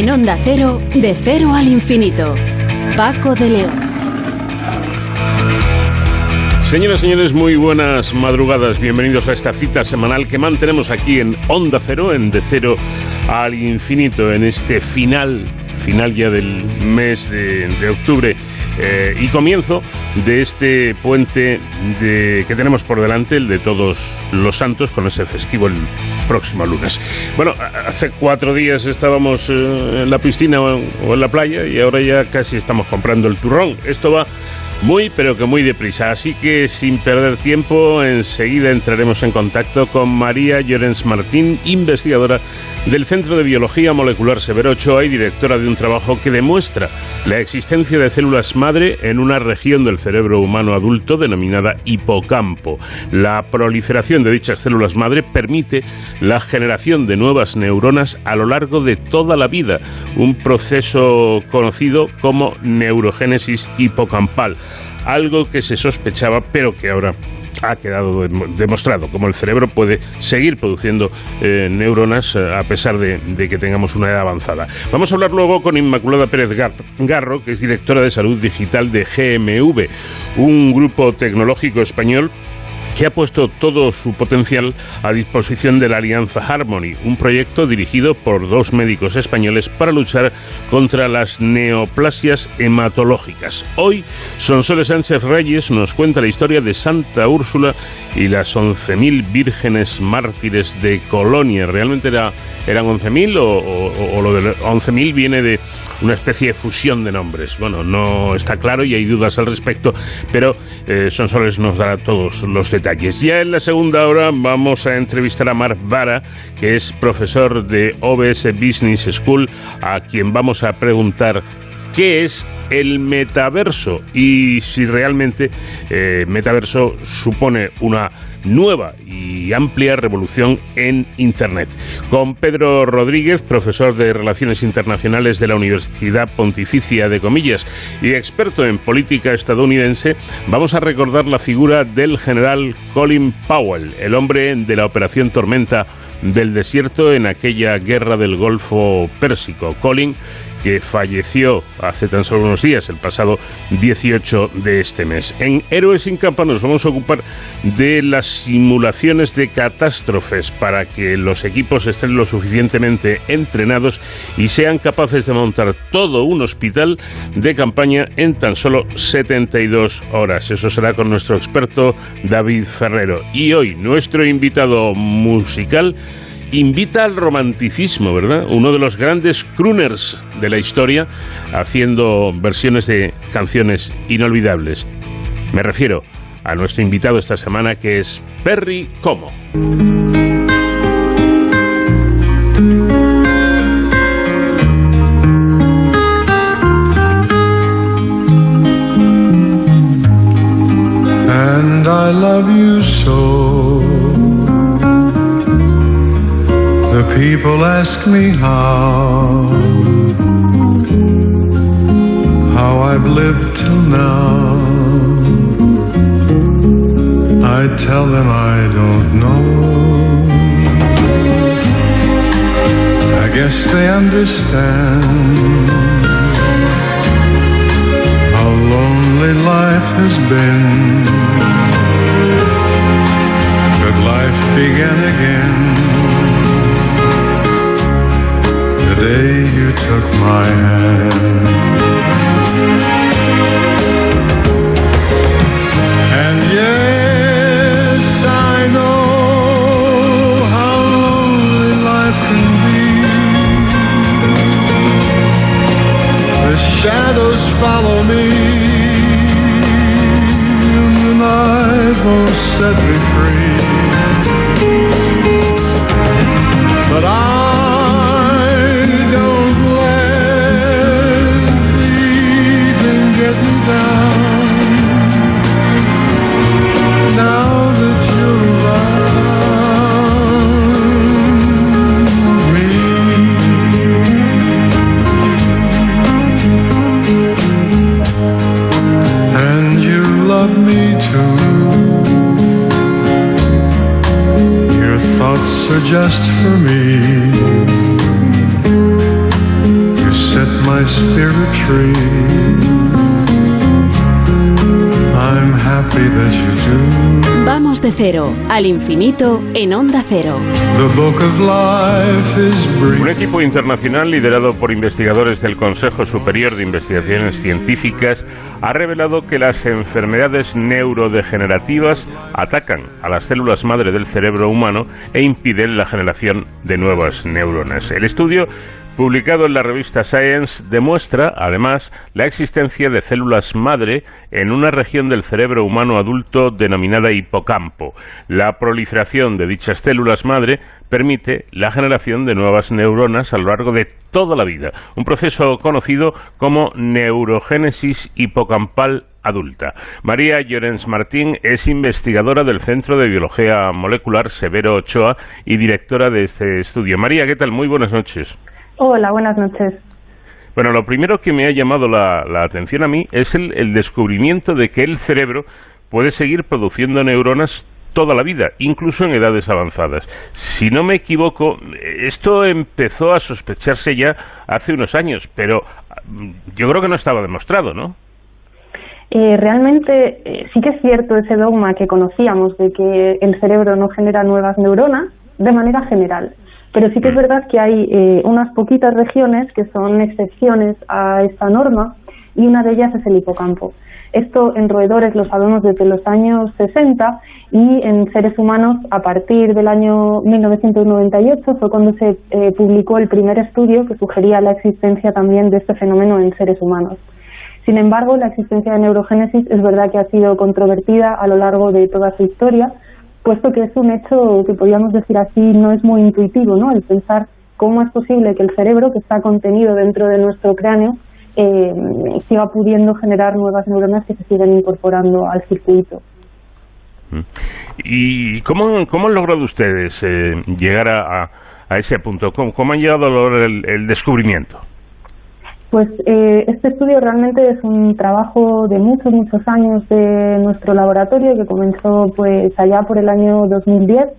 En Onda Cero, de cero al infinito. Paco de León. Señoras y señores, muy buenas madrugadas. Bienvenidos a esta cita semanal que mantenemos aquí en Onda Cero, en De Cero al Infinito, en este final, final ya del mes de, octubre eh, y comienzo de este puente de, que tenemos por delante, el de todos los santos, con ese festivo el próximo lunes. Bueno, hace cuatro días estábamos eh, en la piscina o en la playa y ahora ya casi estamos comprando el turrón. Esto va muy, pero que muy deprisa. Así que sin perder tiempo, enseguida entraremos en contacto con María Llorens Martín, investigadora del Centro de Biología Molecular Severo Ochoa y directora de un trabajo que demuestra la existencia de células madre en una región del cerebro humano adulto denominada hipocampo. La proliferación de dichas células madre permite la generación de nuevas neuronas a lo largo de toda la vida, un proceso conocido como neurogénesis hipocampal algo que se sospechaba pero que ahora ha quedado demostrado, como el cerebro puede seguir produciendo eh, neuronas eh, a pesar de, de, que tengamos una edad avanzada. Vamos a hablar luego con Inmaculada Pérez Garro, que es directora de salud digital de GMV, un grupo tecnológico español que ha puesto todo su potencial a disposición de la Alianza Harmony, un proyecto dirigido por dos médicos españoles para luchar contra las neoplasias hematológicas. Hoy, Sonsoles Sánchez Reyes nos cuenta la historia de Santa Úrsula y las 11.000 vírgenes mártires de Colonia. ¿Realmente era, eran 11.000 o, o lo de 11.000 viene de una especie de fusión de nombres? Bueno, no está claro y hay dudas al respecto, pero eh, Sonsoles nos dará todos los ya en la segunda hora vamos a entrevistar a Mark Vara, que es profesor de OBS Business School, a quien vamos a preguntar qué es el metaverso y si realmente eh, metaverso supone una nueva y amplia revolución en Internet. Con Pedro Rodríguez, profesor de Relaciones Internacionales de la Universidad Pontificia de Comillas y experto en política estadounidense, vamos a recordar la figura del general Colin Powell, el hombre de la Operación Tormenta del Desierto en aquella guerra del Golfo Pérsico. Colin que falleció hace tan solo unos días, el pasado 18 de este mes. En Héroes sin capa nos vamos a ocupar de las simulaciones de catástrofes para que los equipos estén lo suficientemente entrenados y sean capaces de montar todo un hospital de campaña en tan solo 72 horas. Eso será con nuestro experto David Ferrero. Y hoy nuestro invitado musical invita al romanticismo, ¿verdad? Uno de los grandes crooners de la historia, haciendo versiones de canciones inolvidables. Me refiero a nuestro invitado esta semana que es Perry Como. People ask me how, how I've lived till now. I tell them I don't know. I guess they understand how lonely life has been. But life began again day you took my hand. And yeah. shadows follow me the night won't set me free but I are just for me. my spirit free. I'm happy that you do. Vamos de cero al infinito en Onda Cero. The book of life is brief. Un equipo internacional liderado por investigadores del Consejo Superior de Investigaciones Científicas ha revelado que las enfermedades neurodegenerativas atacan a las células madre del cerebro humano e impiden la generación de nuevas neuronas. El estudio publicado en la revista Science demuestra, además, la existencia de células madre en una región del cerebro humano adulto denominada hipocampo. La proliferación de dichas células madre permite la generación de nuevas neuronas a lo largo de toda la vida, un proceso conocido como neurogénesis hipocampal adulta. María Llorens Martín es investigadora del Centro de Biología Molecular Severo Ochoa y directora de este estudio. María, ¿qué tal? Muy buenas noches. Hola, buenas noches. Bueno, lo primero que me ha llamado la, la atención a mí es el, el descubrimiento de que el cerebro puede seguir produciendo neuronas toda la vida, incluso en edades avanzadas. Si no me equivoco, esto empezó a sospecharse ya hace unos años, pero mm, yo creo que no estaba demostrado, ¿no? Eh, realmente eh, sí que es cierto ese dogma que conocíamos de que el cerebro no genera nuevas neuronas de manera general. Pero sí que es verdad que hay eh, unas poquitas regiones que son excepciones a esta norma y una de ellas es el hipocampo. Esto en roedores lo sabemos desde los años 60 y en seres humanos a partir del año 1998 fue cuando se eh, publicó el primer estudio que sugería la existencia también de este fenómeno en seres humanos. Sin embargo, la existencia de neurogénesis es verdad que ha sido controvertida a lo largo de toda su historia, puesto que es un hecho que podríamos decir así no es muy intuitivo, ¿no? El pensar cómo es posible que el cerebro, que está contenido dentro de nuestro cráneo, eh, siga pudiendo generar nuevas neuronas que se siguen incorporando al circuito. ¿Y cómo, cómo han logrado ustedes eh, llegar a, a, a ese punto? ¿Cómo, cómo han llegado a lograr el, el descubrimiento? Pues eh, este estudio realmente es un trabajo de muchos, muchos años de nuestro laboratorio que comenzó pues allá por el año 2010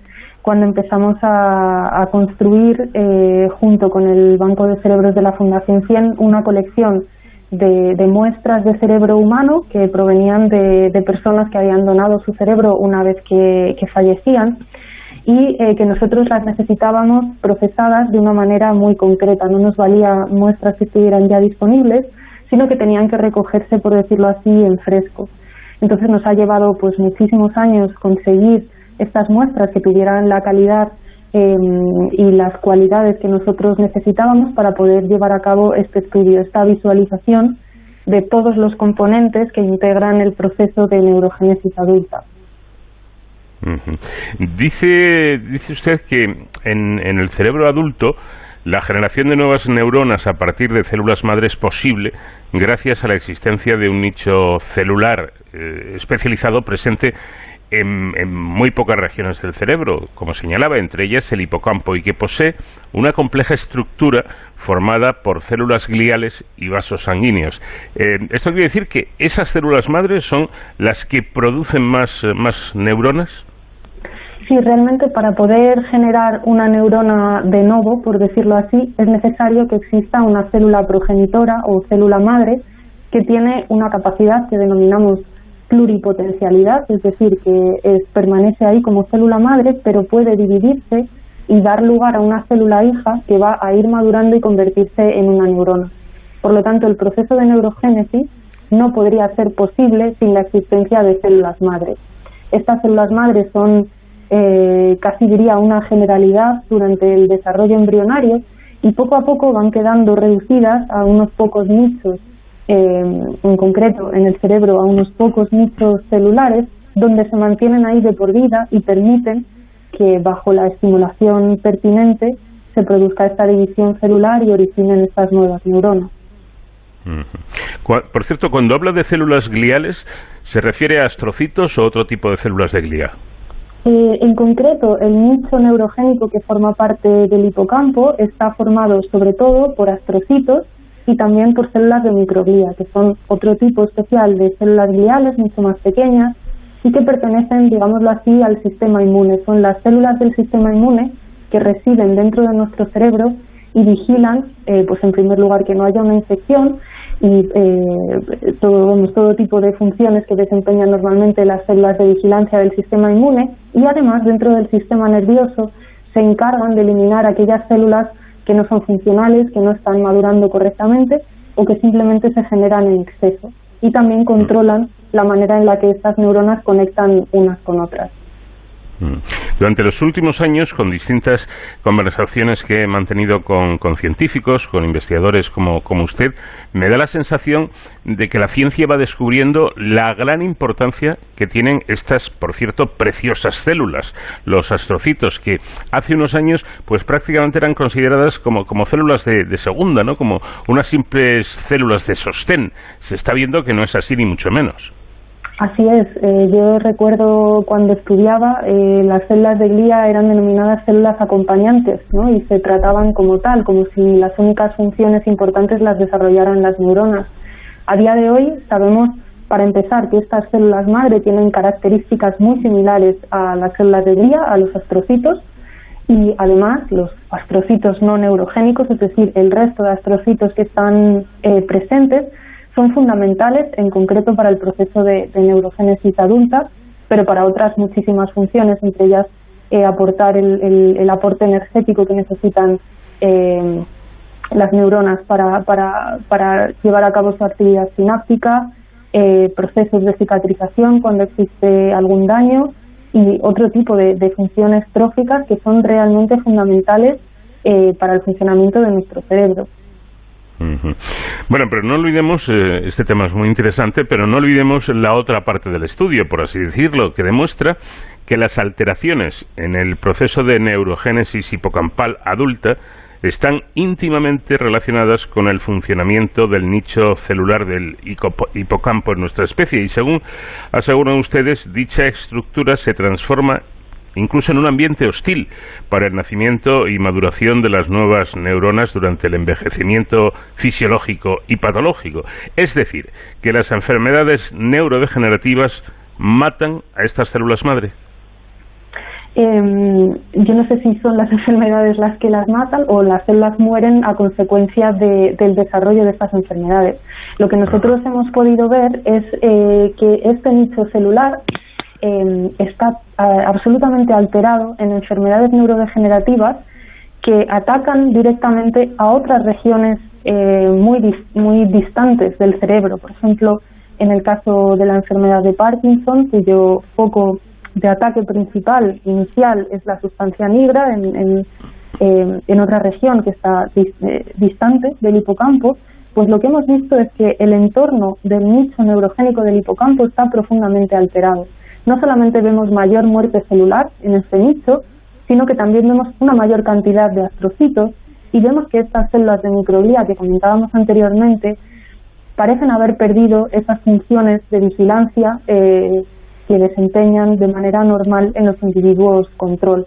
cuando empezamos a, a construir eh, junto con el Banco de Cerebros de la Fundación 100 una colección de, de muestras de cerebro humano que provenían de, de, personas que habían donado su cerebro una vez que, que fallecían y eh, que nosotros las necesitábamos procesadas de una manera muy concreta. No nos valía muestras que estuvieran ya disponibles, sino que tenían que recogerse, por decirlo así, en fresco. Entonces nos ha llevado pues muchísimos años conseguir estas muestras que tuvieran la calidad eh, y las cualidades que nosotros necesitábamos para poder llevar a cabo este estudio, esta visualización de todos los componentes que integran el proceso de neurogénesis adulta. Dice, dice usted que en, en, el cerebro adulto la generación de nuevas neuronas a partir de células madre es posible gracias a la existencia de un nicho celular eh, especializado presente en, en, muy pocas regiones del cerebro, como señalaba, entre ellas el hipocampo, y que posee una compleja estructura formada por células gliales y vasos sanguíneos. Eh, esto quiere decir que esas células madres son las que producen más, más neuronas. Sí, realmente para poder generar una neurona de novo, por decirlo así, es necesario que exista una célula progenitora o célula madre que tiene una capacidad que denominamos pluripotencialidad, es decir, que es, permanece ahí como célula madre, pero puede dividirse y dar lugar a una célula hija que va a ir madurando y convertirse en una neurona. Por lo tanto, el proceso de neurogénesis no podría ser posible sin la existencia de células madres. Estas células madres son eh, casi diría una generalidad durante el desarrollo embrionario y poco a poco van quedando reducidas a unos pocos nichos, eh, en concreto en el cerebro a unos pocos nichos celulares, donde se mantienen ahí de por vida y permiten que bajo la estimulación pertinente se produzca esta división celular y originen estas nuevas neuronas. Por cierto, cuando habla de células gliales, ¿se refiere a astrocitos o otro tipo de células de glía? Eh, en concreto, el nicho neurogénico que forma parte del hipocampo está formado sobre todo por astrocitos y también por células de microglía, que son otro tipo especial de células gliales mucho más pequeñas y que pertenecen, digámoslo así, al sistema inmune. Son las células del sistema inmune que residen dentro de nuestro cerebro y vigilan, eh, pues en primer lugar, que no haya una infección y eh, todo, todo tipo de funciones que desempeñan normalmente las células de vigilancia del sistema inmune y además dentro del sistema nervioso se encargan de eliminar aquellas células que no son funcionales, que no están madurando correctamente o que simplemente se generan en exceso. Y también controlan la manera en la que estas neuronas conectan unas con otras. Mm. Durante los últimos años, con distintas conversaciones que he mantenido con, científicos, con investigadores como, usted, me da la sensación de que la ciencia va descubriendo la gran importancia que tienen estas, por cierto, preciosas células, los astrocitos, que hace unos años pues prácticamente eran consideradas como, como células de, de segunda, ¿no? como unas simples células de sostén. Se está viendo que no es así ni mucho menos. Así es, eh, yo recuerdo cuando estudiaba, eh, las células de glía eran denominadas células acompañantes, ¿no? Y se trataban como tal, como si las únicas funciones importantes las desarrollaran las neuronas. A día de hoy sabemos, para empezar, que estas células madre tienen características muy similares a las células de glía, a los astrocitos, y además los astrocitos no neurogénicos, es decir, el resto de astrocitos que están eh, presentes, son fundamentales en concreto para el proceso de, neurogénesis adulta, pero para otras muchísimas funciones, entre ellas eh, aportar el, aporte energético que necesitan eh, las neuronas para, para, para, llevar a cabo su actividad sináptica, eh, procesos de cicatrización cuando existe algún daño y otro tipo de, de funciones tróficas que son realmente fundamentales para el funcionamiento de nuestro cerebro. Bueno, pero no olvidemos, eh, este tema es muy interesante, pero no olvidemos la otra parte del estudio, por así decirlo, que demuestra que las alteraciones en el proceso de neurogénesis hipocampal adulta están íntimamente relacionadas con el funcionamiento del nicho celular del hipocampo en nuestra especie. Y según aseguran ustedes, dicha estructura se transforma incluso en un ambiente hostil para el nacimiento y maduración de las nuevas neuronas durante el envejecimiento fisiológico y patológico. Es decir, que las enfermedades neurodegenerativas matan a estas células madre. Em, yo no sé si son las enfermedades las que las matan o las células mueren a consecuencia del desarrollo de estas enfermedades. Lo que nosotros hemos podido ver es eh, que este nicho celular Em, está eh, absolutamente alterado en enfermedades neurodegenerativas que atacan directamente a otras regiones eh, muy, muy distantes del cerebro. Por ejemplo, en el caso de la enfermedad de Parkinson, cuyo foco de ataque principal inicial es la sustancia negra en, en, em, otra región que está eh, distante del hipocampo, pues lo que hemos visto es que el entorno del nicho neurogénico del hipocampo está profundamente alterado no solamente vemos mayor muerte celular en este nicho, sino que también vemos una mayor cantidad de astrocitos y vemos que estas células de microglía que comentábamos anteriormente parecen haber perdido esas funciones de vigilancia eh, que desempeñan de manera normal en los individuos control.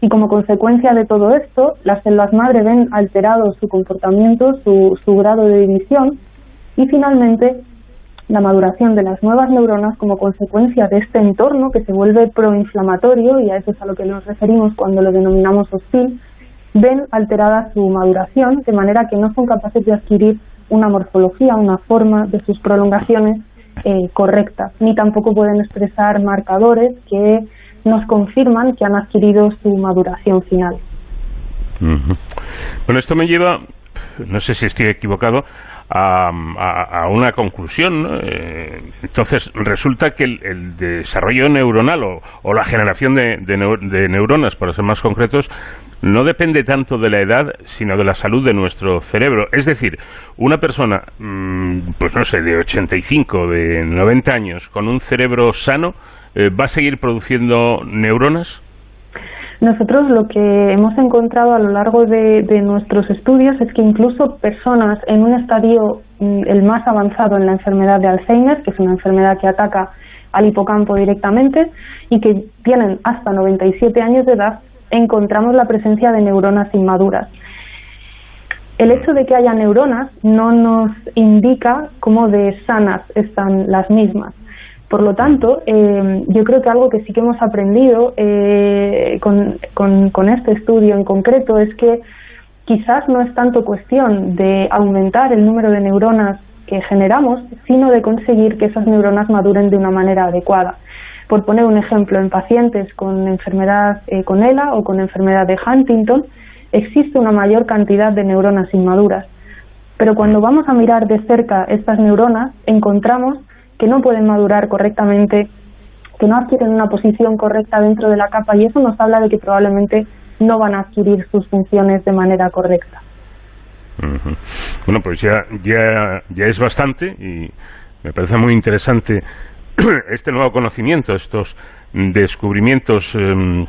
Y como consecuencia de todo esto, las células madre ven alterado su comportamiento, su, su grado de división y finalmente la maduración de las nuevas neuronas como consecuencia de este entorno que se vuelve proinflamatorio, y a eso es a lo que nos referimos cuando lo denominamos hostil, ven alterada su maduración de manera que no son capaces de adquirir una morfología, una forma de sus prolongaciones eh, correcta, ni tampoco pueden expresar marcadores que nos confirman que han adquirido su maduración final. Bueno, esto me lleva, no sé si estoy equivocado, a, una conclusión. Eh, entonces, resulta que el, desarrollo neuronal o, la generación de, neuronas, para ser más concretos, no depende tanto de la edad, sino de la salud de nuestro cerebro. Es decir, una persona, mm, pues no sé, de 85, de 90 años, con un cerebro sano, eh, ¿va a seguir produciendo neuronas? Nosotros lo que hemos encontrado a lo largo de, nuestros estudios es que incluso personas en un estadio mm, el más avanzado en la enfermedad de Alzheimer, que es una enfermedad que ataca al hipocampo directamente y que tienen hasta 97 años de edad, encontramos la presencia de neuronas inmaduras. El hecho de que haya neuronas no nos indica cómo de sanas están las mismas. Por lo tanto, eh, yo creo que algo que sí que hemos aprendido eh, con, este estudio en concreto es que quizás no es tanto cuestión de aumentar el número de neuronas que generamos, sino de conseguir que esas neuronas maduren de una manera adecuada. Por poner un ejemplo, en pacientes con enfermedad eh, con ELA o con enfermedad de Huntington, existe una mayor cantidad de neuronas inmaduras. Pero cuando vamos a mirar de cerca estas neuronas, encontramos que no pueden madurar correctamente, que no adquieren una posición correcta dentro de la capa y eso nos habla de que probablemente no van a adquirir sus funciones de manera correcta. Bueno, pues ya, ya, ya es bastante y me parece muy interesante este nuevo conocimiento, estos descubrimientos. Em,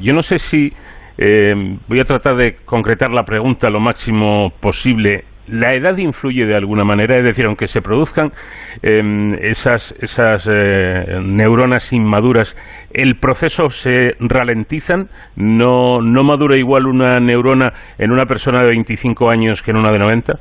yo no sé si eh, voy a tratar de concretar la pregunta lo máximo posible la edad influye de alguna manera, es decir, aunque se produzcan em, esas, esas eh, neuronas inmaduras, ¿el proceso se ralentizan? ¿No, ¿No madura igual una neurona en una persona de 25 años que en una de 90?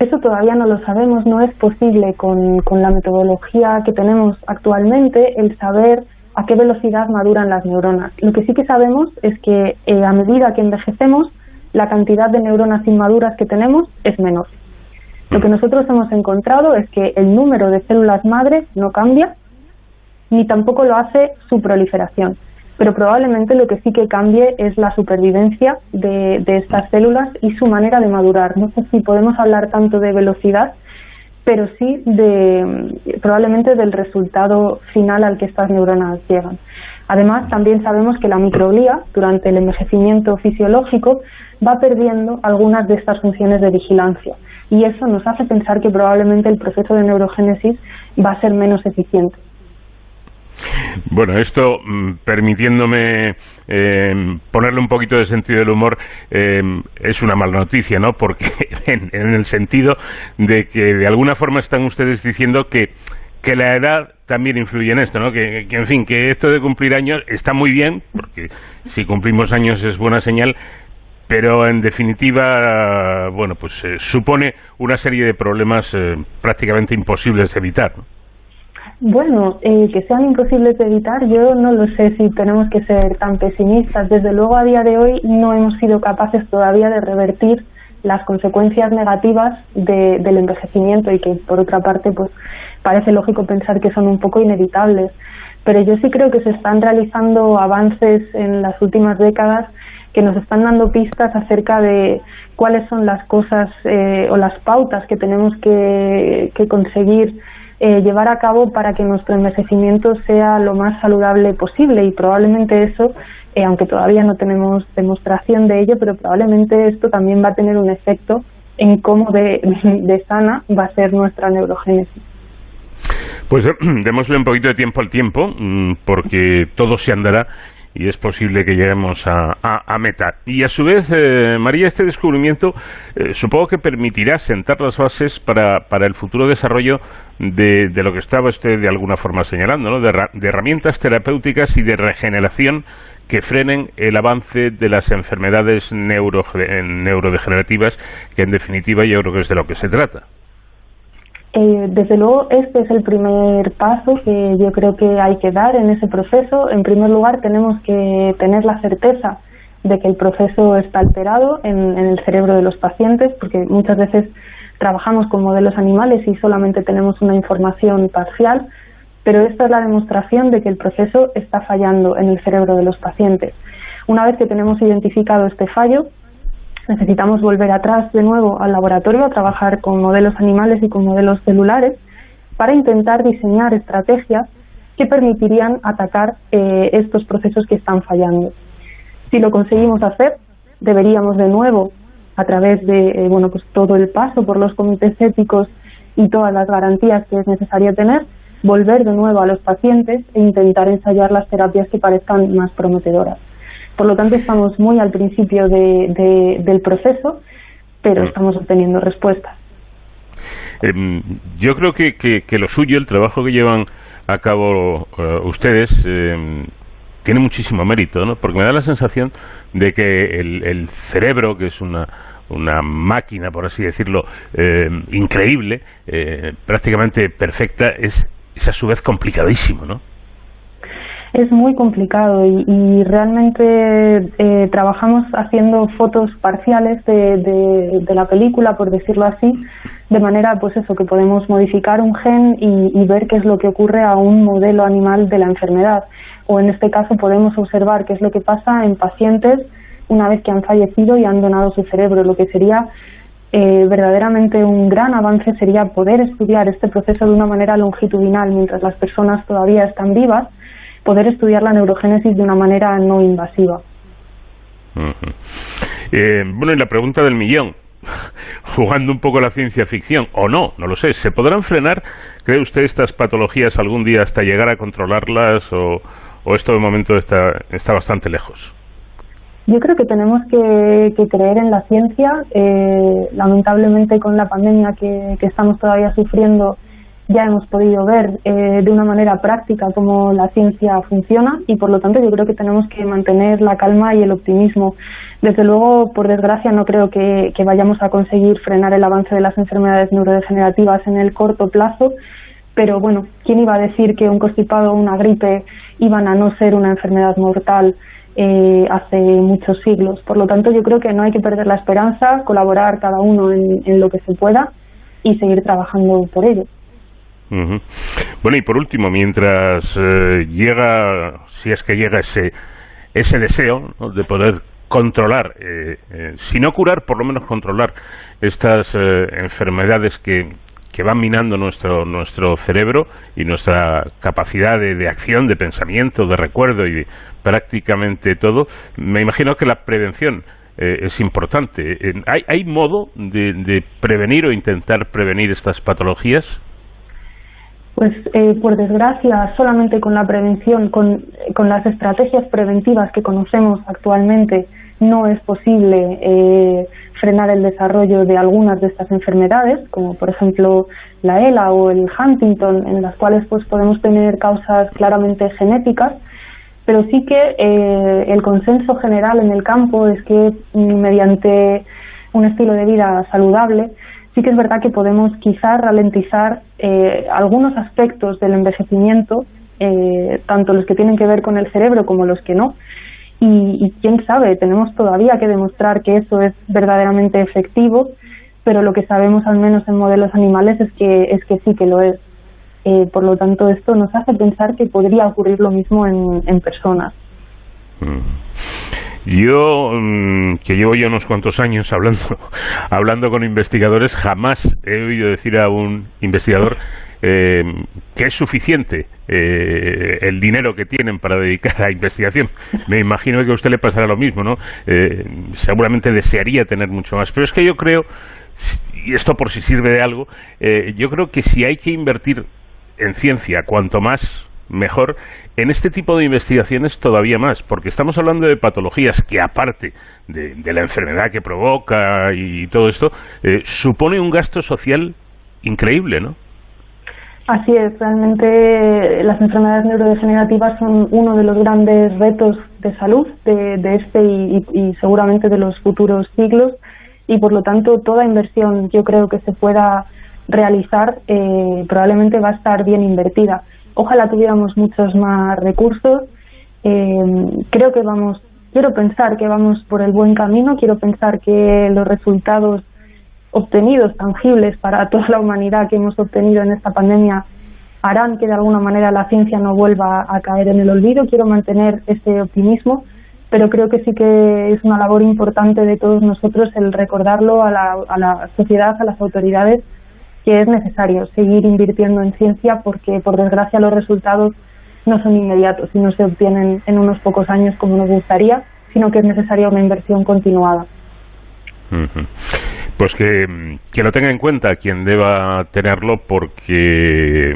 Eso todavía no lo sabemos, no es posible con, con la metodología que tenemos actualmente el saber a qué velocidad maduran las neuronas. Lo que sí que sabemos es que eh, a medida que envejecemos, la cantidad de neuronas inmaduras que tenemos es menor. Lo que nosotros hemos encontrado es que el número de células madres no cambia, ni tampoco lo hace su proliferación. Pero probablemente lo que sí que cambie es la supervivencia de, estas células y su manera de madurar. No sé si podemos hablar tanto de velocidad, pero sí de probablemente del resultado final al que estas neuronas llegan. Además, también sabemos que la microglía, durante el envejecimiento fisiológico, va perdiendo algunas de estas funciones de vigilancia. Y eso nos hace pensar que probablemente el proceso de neurogénesis va a ser menos eficiente. Bueno, esto mm, permitiéndome eh, ponerle un poquito de sentido del humor eh, es una mala noticia, ¿no? Porque en, el sentido de que de alguna forma están ustedes diciendo que que la edad también influye en esto, ¿no? Que, en fin, que esto de cumplir años está muy bien, porque si cumplimos años es buena señal, pero en definitiva, bueno, pues eh, supone una serie de problemas eh, prácticamente imposibles de evitar. Bueno, eh, que sean imposibles de evitar, yo no lo sé si tenemos que ser tan pesimistas. Desde luego, a día de hoy no hemos sido capaces todavía de revertir las consecuencias negativas del envejecimiento y que, por otra parte, pues parece lógico pensar que son un poco inevitables. Pero yo sí creo que se están realizando avances en las últimas décadas que nos están dando pistas acerca de cuáles son las cosas eh, o las pautas que tenemos que, conseguir eh, llevar a cabo para que nuestro envejecimiento sea lo más saludable posible y probablemente eso, eh, aunque todavía no tenemos demostración de ello, pero probablemente esto también va a tener un efecto en cómo de, de sana va a ser nuestra neurogénesis. Pues démosle un poquito de tiempo al tiempo, mm, porque todo se andará y es posible que lleguemos a, meta. Y a su vez, eh, María, este descubrimiento eh, supongo que permitirá sentar las bases para, para el futuro desarrollo de, de, lo que estaba usted de alguna forma señalando, ¿no? de, herramientas terapéuticas y de regeneración que frenen el avance de las enfermedades neuro, neurodegenerativas, que en definitiva yo creo que es de lo que se trata. Eh, desde luego, este es el primer paso que yo creo que hay que dar en ese proceso. En primer lugar, tenemos que tener la certeza de que el proceso está alterado en, el cerebro de los pacientes, porque muchas veces trabajamos con modelos animales y solamente tenemos una información parcial, pero esta es la demostración de que el proceso está fallando en el cerebro de los pacientes. Una vez que tenemos identificado este fallo, necesitamos volver atrás de nuevo al laboratorio a trabajar con modelos animales y con modelos celulares para intentar diseñar estrategias que permitirían atacar eh, estos procesos que están fallando. Si lo conseguimos hacer, deberíamos de nuevo, a través de eh, bueno, pues todo el paso por los comités éticos y todas las garantías que es necesario tener, volver de nuevo a los pacientes e intentar ensayar las terapias que parezcan más prometedoras. Por lo tanto, estamos muy al principio del proceso, pero mm. estamos obteniendo respuestas. Em, yo creo que, que, lo suyo, el trabajo que llevan a cabo eh, ustedes, em, tiene muchísimo mérito, ¿no? Porque me da la sensación de que el, cerebro, que es una, una máquina, por así decirlo, em, increíble, eh, prácticamente perfecta, es, es a su vez complicadísimo, ¿no? Es muy complicado y, realmente eh, trabajamos haciendo fotos parciales de, la película, por decirlo así, de manera pues eso, que podemos modificar un gen y, ver qué es lo que ocurre a un modelo animal de la enfermedad. O en este caso podemos observar qué es lo que pasa en pacientes una vez que han fallecido y han donado su cerebro, lo que sería eh, verdaderamente un gran avance sería poder estudiar este proceso de una manera longitudinal mientras las personas todavía están vivas poder estudiar la neurogénesis de una manera no invasiva. Eh, bueno, y la pregunta del millón, jugando un poco la ciencia ficción, o no, no lo sé, ¿se podrán frenar, cree usted, estas patologías algún día hasta llegar a controlarlas o, esto de momento está, está bastante lejos? Yo creo que tenemos que, creer en la ciencia. Eh, lamentablemente con la pandemia que, que estamos todavía sufriendo, ya hemos podido ver eh, de una manera práctica cómo la ciencia funciona y por lo tanto yo creo que tenemos que mantener la calma y el optimismo. Desde luego, por desgracia, no creo que, vayamos a conseguir frenar el avance de las enfermedades neurodegenerativas en el corto plazo, pero bueno, ¿quién iba a decir que un constipado o una gripe iban a no ser una enfermedad mortal eh, hace muchos siglos? Por lo tanto, yo creo que no hay que perder la esperanza, colaborar cada uno en lo que se pueda y seguir trabajando por ello. Bueno, y por último, mientras eh, llega, si es que llega ese, ese deseo de poder controlar, eh, eh, si no curar, por lo menos controlar estas enfermedades que, que van minando nuestro, nuestro cerebro y nuestra capacidad de, acción, de pensamiento, de recuerdo y prácticamente todo, me imagino que la prevención es importante. ¿Hay, ¿Hay modo de, de prevenir o intentar prevenir estas patologías? Pues eh, por desgracia, solamente con la prevención, con, las estrategias preventivas que conocemos actualmente, no es posible eh, frenar el desarrollo de algunas de estas enfermedades, como por ejemplo la ELA o el Huntington, en las cuales pues podemos tener causas claramente genéticas, pero sí que eh, el consenso general en el campo es que mm, mediante un estilo de vida saludable sí que es verdad que podemos quizás ralentizar eh, algunos aspectos del envejecimiento, eh, tanto los que tienen que ver con el cerebro como los que no. Y, quién sabe, tenemos todavía que demostrar que eso es verdaderamente efectivo, pero lo que sabemos al menos en modelos animales es que, es que sí que lo es. Eh, por lo tanto, esto nos hace pensar que podría ocurrir lo mismo en, personas. Mm. Yo, mm, que llevo ya unos cuantos años hablando, hablando con investigadores, jamás he oído decir a un investigador eh, que es suficiente eh, el dinero que tienen para dedicar a investigación. Me imagino que a usted le pasará lo mismo, ¿no? Eh, seguramente desearía tener mucho más. Pero es que yo creo, y esto por si sirve de algo, yo creo que si hay que invertir en ciencia, cuanto más mejor en este tipo de investigaciones todavía más, porque estamos hablando de patologías que aparte de, la enfermedad que provoca y todo esto, eh, supone un gasto social increíble, ¿no? Así es, realmente las enfermedades neurodegenerativas son uno de los grandes retos de salud de, este y, seguramente de los futuros siglos y por lo tanto toda inversión yo creo que se pueda realizar eh, probablemente va a estar bien invertida. Ojalá tuviéramos muchos más recursos. Eh, creo que vamos, quiero pensar que vamos por el buen camino, quiero pensar que los resultados obtenidos, tangibles para toda la humanidad que hemos obtenido en esta pandemia, harán que de alguna manera la ciencia no vuelva a caer en el olvido. Quiero mantener ese optimismo, pero creo que sí que es una labor importante de todos nosotros el recordarlo a la, a la sociedad, a las autoridades, que es necesario seguir invirtiendo en ciencia porque, por desgracia, los resultados no son inmediatos y no se obtienen en unos pocos años como nos gustaría, sino que es necesaria una inversión continuada. Pues que, que, lo tenga en cuenta quien deba tenerlo porque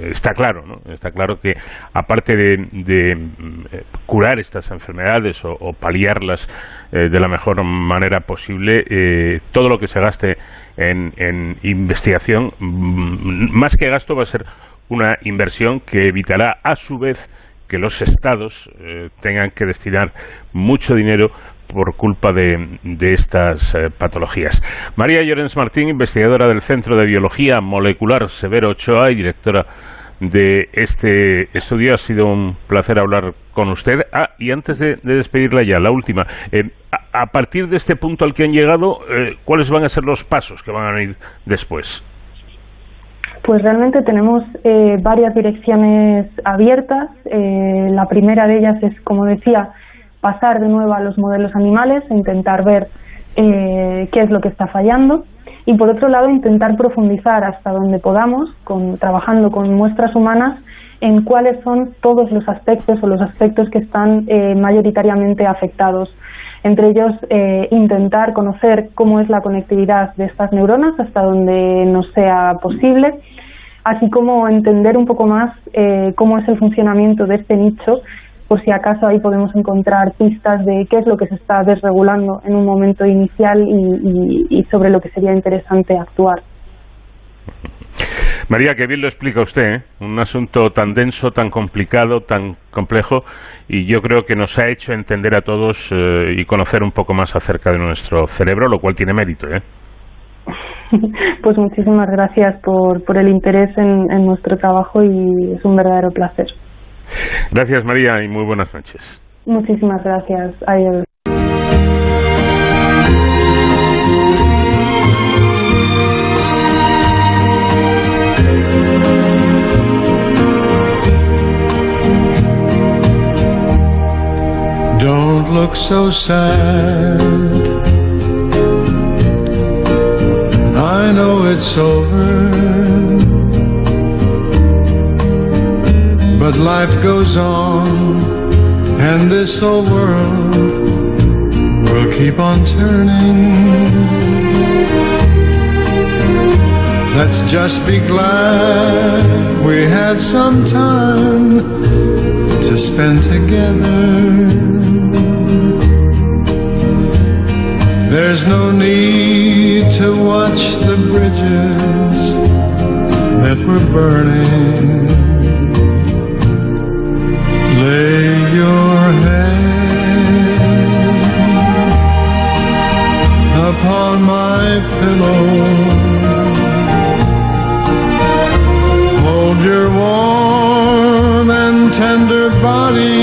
está claro, ¿no? Está claro que aparte de, eh, curar estas enfermedades o, paliarlas eh, de la mejor manera posible, eh, todo lo que se gaste en, investigación, mm, más que gasto, va a ser una inversión que evitará a su vez que los estados eh, tengan que destinar mucho dinero por culpa de, estas eh, patologías. María Llorens Martín, investigadora del Centro de Biología Molecular Severo Ochoa y directora de este estudio. Ha sido un placer hablar con usted. Ah, y antes de, despedirla ya, la última. Eh, a, partir de este punto al que han llegado, eh, ¿cuáles van a ser los pasos que van a ir después? Pues realmente tenemos eh, varias direcciones abiertas. la primera de ellas es, como decía, pasar de nuevo a los modelos animales e intentar ver qué es lo que está fallando y por otro lado intentar profundizar hasta donde podamos, con, trabajando con muestras humanas, en cuáles son todos los aspectos o los aspectos que están eh, mayoritariamente afectados. Entre ellos, eh, intentar conocer cómo es la conectividad de estas neuronas hasta donde nos sea posible, así como entender un poco más eh, cómo es el funcionamiento de este nicho por si acaso ahí podemos encontrar pistas de qué es lo que se está desregulando en un momento inicial y, sobre lo que sería interesante actuar. María, que bien lo explica usted, ¿eh? un asunto tan denso, tan complicado, tan complejo, y yo creo que nos ha hecho entender a todos eh, y conocer un poco más acerca de nuestro cerebro, lo cual tiene mérito. ¿eh? pues muchísimas gracias por, por el interés en nuestro trabajo y es un verdadero placer. Gracias María y muy buenas noches. Muchísimas gracias. Adiós. Don't look so sad. I know it's over. But life goes on, and this old world will keep on turning. Let's just be glad we had some time to spend together. There's no need to watch the bridges that were burning. Lay your head upon my pillow. Hold your warm and tender body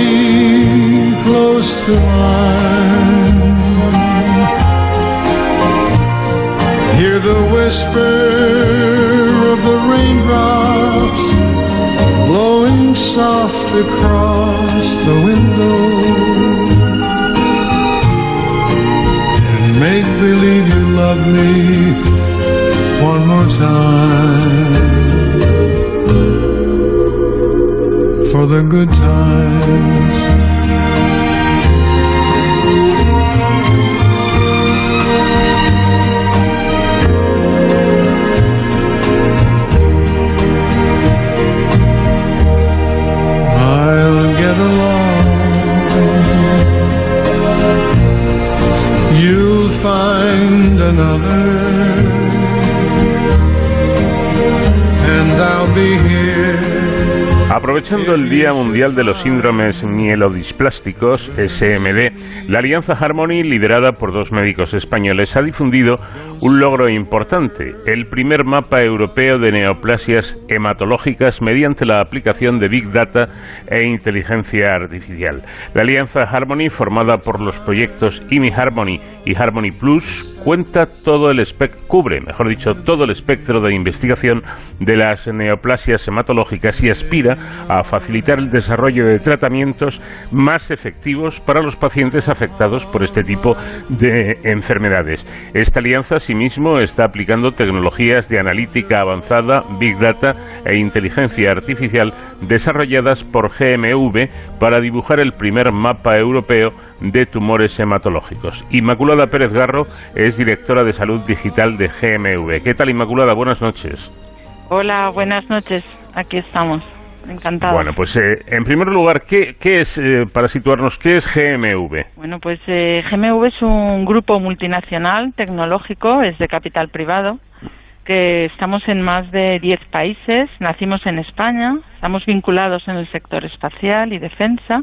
close to mine. Hear the whisper of the raindrops blowing soft across the window. And make believe you love me one more time. For the good times. Aprovechando el Día Mundial de los Síndromes Mielodisplásticos, SMD, la Alianza Harmony, liderada por dos médicos españoles, ha difundido un logro importante, el primer mapa europeo de neoplasias hematológicas mediante la aplicación de Big Data e inteligencia artificial. La Alianza Harmony, formada por los proyectos IMI Harmony y Harmony Plus, cuenta todo el cubre, mejor dicho, todo el espectro de investigación de las neoplasias hematológicas y aspira a facilitar el desarrollo de tratamientos más efectivos para los pacientes afectados por este tipo de enfermedades. Esta alianza, asimismo, está aplicando tecnologías de analítica avanzada, Big Data e inteligencia artificial desarrolladas por GMV para dibujar el primer mapa europeo de tumores hematológicos. Inmaculada Pérez Garro es directora de salud digital de GMV. ¿Qué tal, Inmaculada? Buenas noches. Hola, buenas noches. Aquí estamos. Encantado. Bueno, pues eh, en primer lugar, ¿qué, es, eh, para situarnos, qué es GMV? Bueno, pues eh, GMV es un grupo multinacional tecnológico, es de capital privado, que estamos en más de 10 países, nacimos en España, estamos vinculados en el sector espacial y defensa,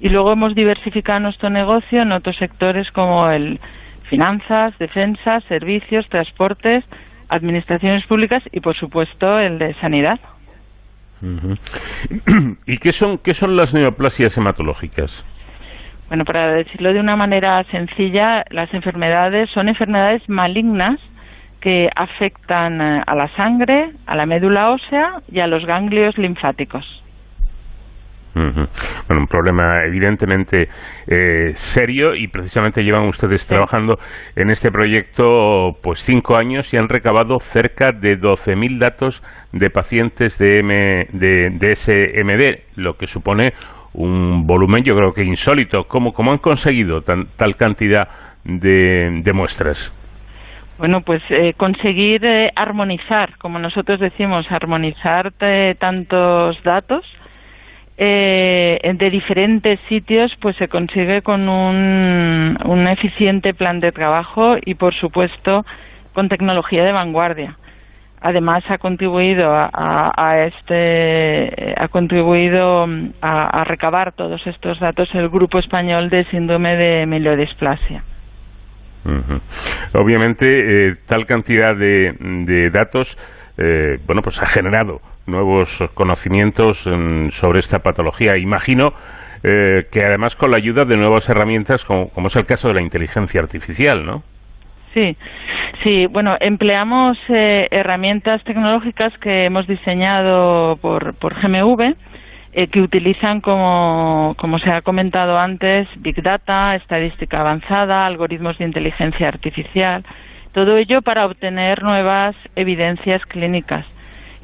y luego hemos diversificado nuestro negocio en otros sectores como el finanzas, defensa, servicios, transportes, administraciones públicas y, por supuesto, el de sanidad. ¿Y qué son, qué son las neoplasias hematológicas? Bueno, para decirlo de una manera sencilla, las enfermedades son enfermedades malignas que afectan eh, a la sangre, a la médula ósea y a los ganglios linfáticos. Bueno, un problema evidentemente eh, serio y precisamente llevan ustedes trabajando en este proyecto pues cinco años y han recabado cerca de 12.000 datos de pacientes de, M, de, SMD, lo que supone un volumen yo creo que insólito. ¿Cómo, cómo han conseguido tal cantidad de, muestras? Bueno, pues eh, conseguir eh, armonizar, como nosotros decimos, armonizar tantos datos eh, de diferentes sitios pues se consigue con un, un eficiente plan de trabajo y por supuesto con tecnología de vanguardia además ha contribuido a, este ha contribuido a, recabar todos estos datos el grupo español de síndrome de melodisplasia. Obviamente eh, tal cantidad de, de datos eh, bueno pues ha generado nuevos conocimientos sobre esta patología. Imagino eh, que además con la ayuda de nuevas herramientas, como, es el caso de la inteligencia artificial, ¿no? Sí, sí. Bueno, empleamos eh, herramientas tecnológicas que hemos diseñado por, por GMV, eh, que utilizan, como, como se ha comentado antes, Big Data, estadística avanzada, algoritmos de inteligencia artificial, todo ello para obtener nuevas evidencias clínicas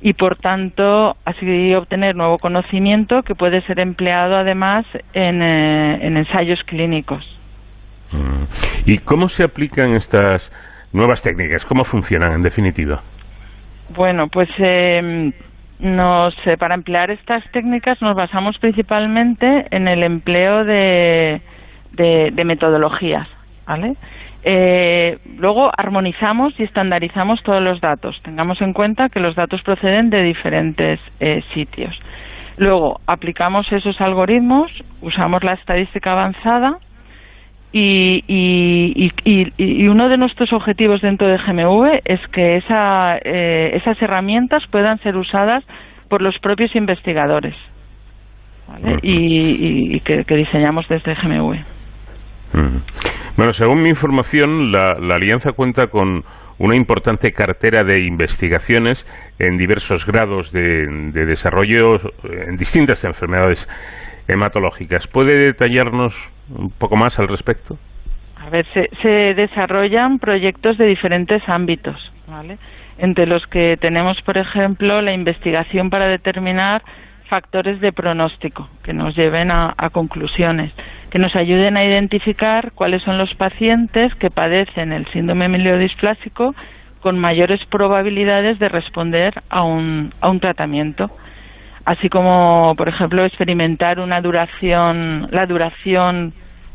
y por tanto así obtener nuevo conocimiento que puede ser empleado además en, eh, ensayos clínicos. Mm. ¿Y cómo se aplican estas nuevas técnicas? ¿Cómo funcionan en definitiva? Bueno, pues eh, nos, para emplear estas técnicas nos basamos principalmente en el empleo de, de, de metodologías, ¿vale? Eh, luego armonizamos y estandarizamos todos los datos. Tengamos en cuenta que los datos proceden de diferentes eh, sitios. Luego aplicamos esos algoritmos, usamos la estadística avanzada y, uno de nuestros objetivos dentro de GMV es que eh, esas herramientas puedan ser usadas por los propios investigadores y, que, diseñamos desde GMV. Bueno, según mi información, la, Alianza cuenta con una importante cartera de investigaciones en diversos grados de, desarrollo en distintas enfermedades hematológicas. ¿Puede detallarnos un poco más al respecto? A ver, se, se desarrollan proyectos de diferentes ámbitos, ¿vale? Entre los que tenemos, por ejemplo, la investigación para determinar factores de pronóstico que nos lleven a, conclusiones, que nos ayuden a identificar cuáles son los pacientes que padecen el síndrome miliodisplásico con mayores probabilidades de responder a un, a un tratamiento, así como, por ejemplo, experimentar una duración, la duración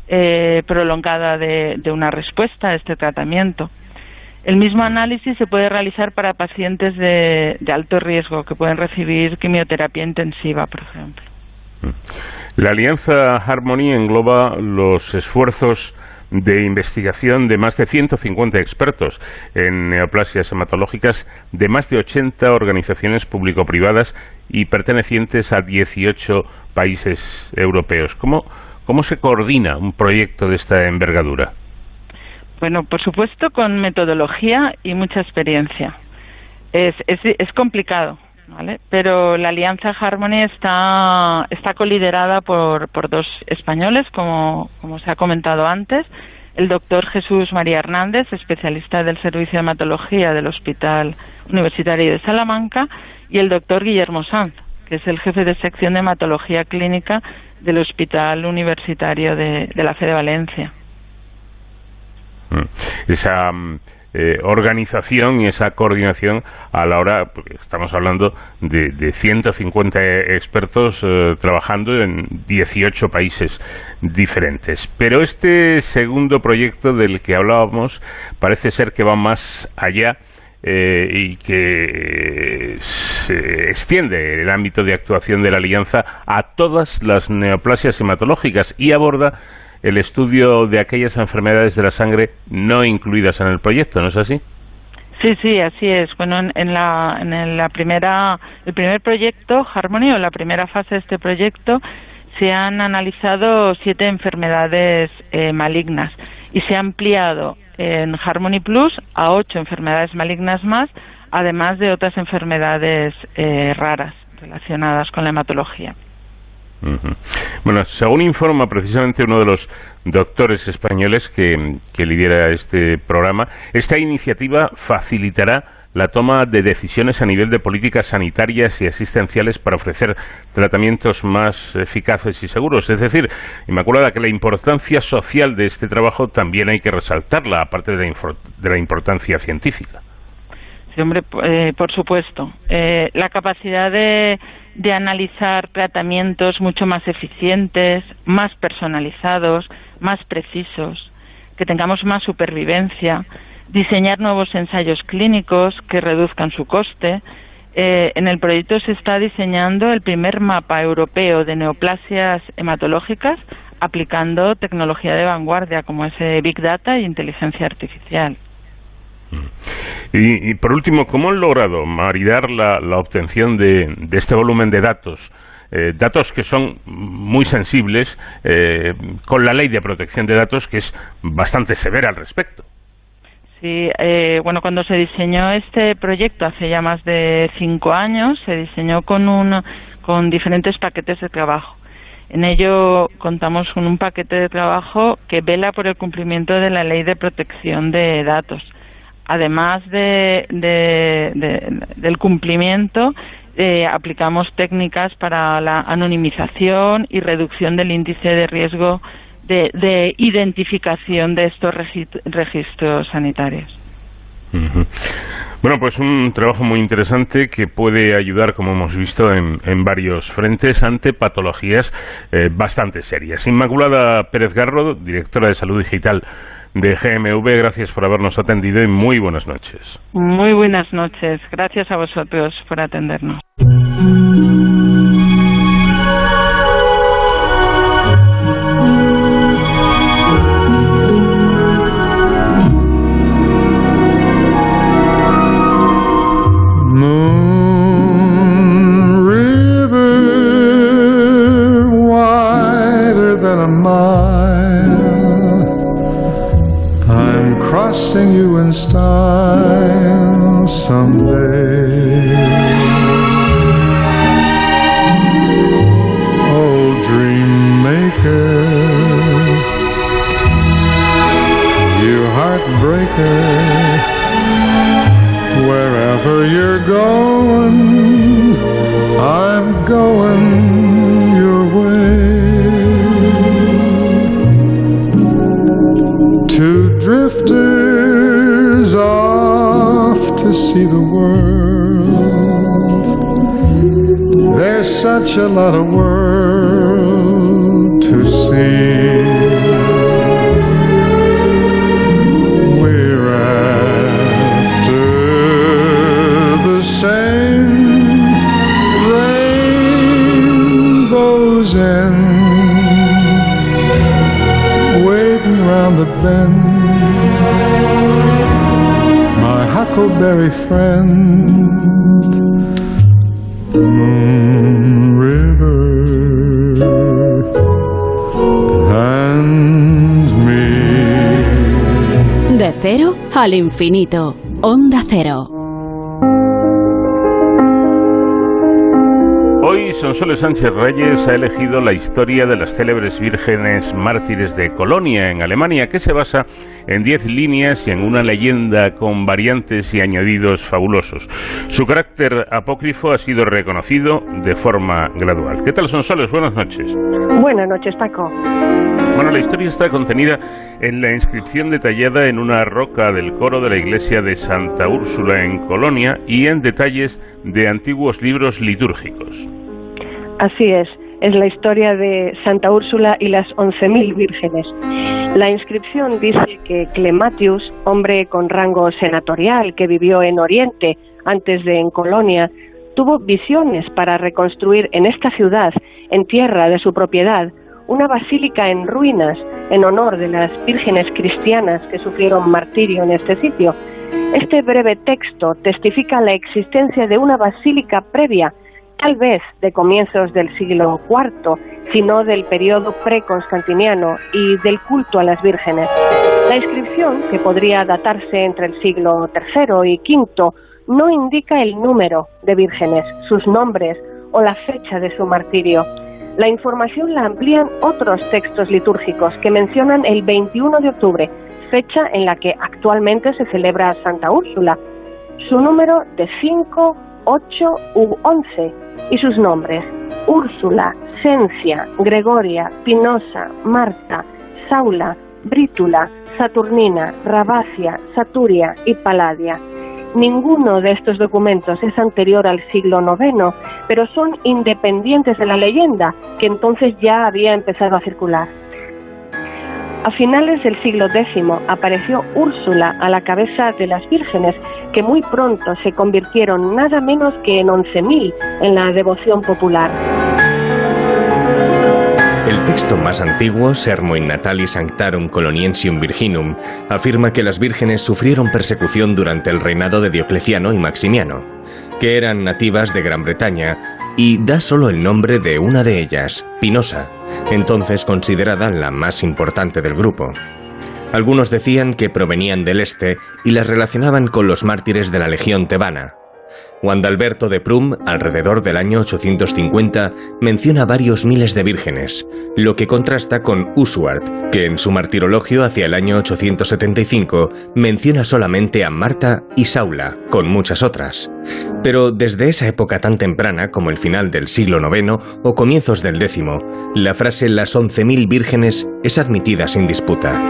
eh, prolongada de una respuesta a este tratamiento. El mismo análisis se puede realizar para pacientes de, alto riesgo que pueden recibir quimioterapia intensiva, por ejemplo. La Alianza Harmony engloba los esfuerzos de investigación de más de 150 expertos en neoplasias hematológicas de más de 80 organizaciones público-privadas y pertenecientes a 18 países europeos. ¿Cómo se coordina un proyecto de esta envergadura? Bueno, por supuesto con metodología y mucha experiencia. Es, es, es complicado, ¿vale? Pero la Alianza Harmony está, está coliderada por, por dos españoles, como, como se ha comentado antes. El doctor Jesús María Hernández, especialista del Servicio de Hematología del Hospital Universitario de Salamanca, y el doctor Guillermo Sanz, que es el jefe de sección de hematología clínica del Hospital Universitario de, de la Fe de Valencia. Mm. esa mm, eh, organización y esa coordinación a la hora, estamos hablando de, de 150 expertos eh, trabajando en 18 países diferentes. Pero este segundo proyecto del que hablábamos parece ser que va más allá. Eh, y que se extiende el ámbito de actuación de la alianza a todas las neoplasias hematológicas y aborda el estudio de aquellas enfermedades de la sangre no incluidas en el proyecto, ¿no es así? Sí, sí, así es. Bueno, en, la, en la primera, el primer proyecto, Harmony, o la primera fase de este proyecto, se han analizado siete enfermedades eh, malignas y se ha ampliado en Harmony Plus a ocho enfermedades malignas más, además de otras enfermedades eh, raras relacionadas con la hematología. Bueno, según informa precisamente uno de los doctores españoles que, que lidera este programa, esta iniciativa facilitará la toma de decisiones a nivel de políticas sanitarias y asistenciales para ofrecer tratamientos más eficaces y seguros. Es decir, Inmaculada, que la importancia social de este trabajo también hay que resaltarla, aparte de la, importancia científica. Sí, hombre, eh, por supuesto. Eh, la capacidad de, analizar tratamientos mucho más eficientes, más personalizados, más precisos, que tengamos más supervivencia, diseñar nuevos ensayos clínicos que reduzcan su coste. Eh, en el proyecto se está diseñando el primer mapa europeo de neoplasias hematológicas aplicando tecnología de vanguardia como es Big Data e inteligencia artificial. Y, por último, ¿cómo han logrado maridar la, obtención de, este volumen de datos? Eh, datos que son muy sensibles eh, con la ley de protección de datos que es bastante severa al respecto. Sí, eh, bueno, cuando se diseñó este proyecto hace ya más de cinco años, se diseñó con, un, con diferentes paquetes de trabajo. En ello contamos con un paquete de trabajo que vela por el cumplimiento de la ley de protección de datos. Además de, del cumplimiento, eh, aplicamos técnicas para la anonimización y reducción del índice de riesgo de, identificación de estos registros sanitarios. Bueno, pues un trabajo muy interesante que puede ayudar, como hemos visto, en, varios frentes ante patologías eh, bastante serias. Inmaculada Pérez Garro, directora de Salud Digital de GMV, gracias por habernos atendido y muy buenas noches. Muy buenas noches. Gracias a vosotros por atendernos. Style someday. Oh, dream maker, you heartbreaker, wherever you're going, I'm going your way. Two drifters to see the world. There's such a lot of world to see. We're after the same rainbows end, waiting round the bend friend. De cero al infinito, Onda Cero. Sonsoles Sánchez Reyes ha elegido la historia de las célebres vírgenes mártires de Colonia, en Alemania, que se basa en diez líneas y en una leyenda con variantes y añadidos fabulosos. Su carácter apócrifo ha sido reconocido de forma gradual. ¿Qué tal, Sonsoles? Buenas noches. Buenas noches, Paco. Bueno, la historia está contenida en la inscripción detallada en una roca del coro de la iglesia de Santa Úrsula en Colonia y en detalles de antiguos libros litúrgicos. Así es, es la historia de Santa Úrsula y las once mil vírgenes. La inscripción dice que Clematius, hombre con rango senatorial que vivió en Oriente antes de en Colonia, tuvo visiones para reconstruir en esta ciudad, en tierra de su propiedad, una basílica en ruinas en honor de las vírgenes cristianas que sufrieron martirio en este sitio Este breve texto testifica la existencia de una basílica previa, tal vez de comienzos del siglo IV, sino del periodo preconstantiniano y del culto a las vírgenes. La inscripción, que podría datarse entre el siglo III y V, no indica el número de vírgenes, sus nombres o la fecha de su martirio. La información la amplían otros textos litúrgicos que mencionan el 21 de octubre, fecha en la que actualmente se celebra Santa Úrsula. Su número de 5, 8 u 11 y sus nombres Úrsula, Cencia, Gregoria, Pinosa, Marta, Saula, Brítula, Saturnina, Rabacia, Saturia y Paladia. Ninguno de estos documentos es anterior al siglo IX, pero son independientes de la leyenda, que entonces ya había empezado a circular. A finales del siglo X apareció Úrsula a la cabeza de las vírgenes, que muy pronto se convirtieron nada menos que en 11.000 en la devoción popular. El texto más antiguo, Sermo in Natalis Sanctarum Coloniensium Virginum, afirma que las vírgenes sufrieron persecución durante el reinado de Diocleciano y Maximiano, que eran nativas de Gran Bretaña, y da solo el nombre de una de ellas, Pinosa, entonces considerada la más importante del grupo. Algunos decían que provenían del este y las relacionaban con los mártires de la Legión tebana, Guandalberto de Prum, alrededor del año 850, menciona varios miles de vírgenes, lo que contrasta con Usward, que en su martirologio hacia el año 875 menciona solamente a Marta y Saula, con muchas otras. Pero desde esa época tan temprana como el final del siglo IX o comienzos del X, la frase las 11.000 vírgenes es admitida sin disputa.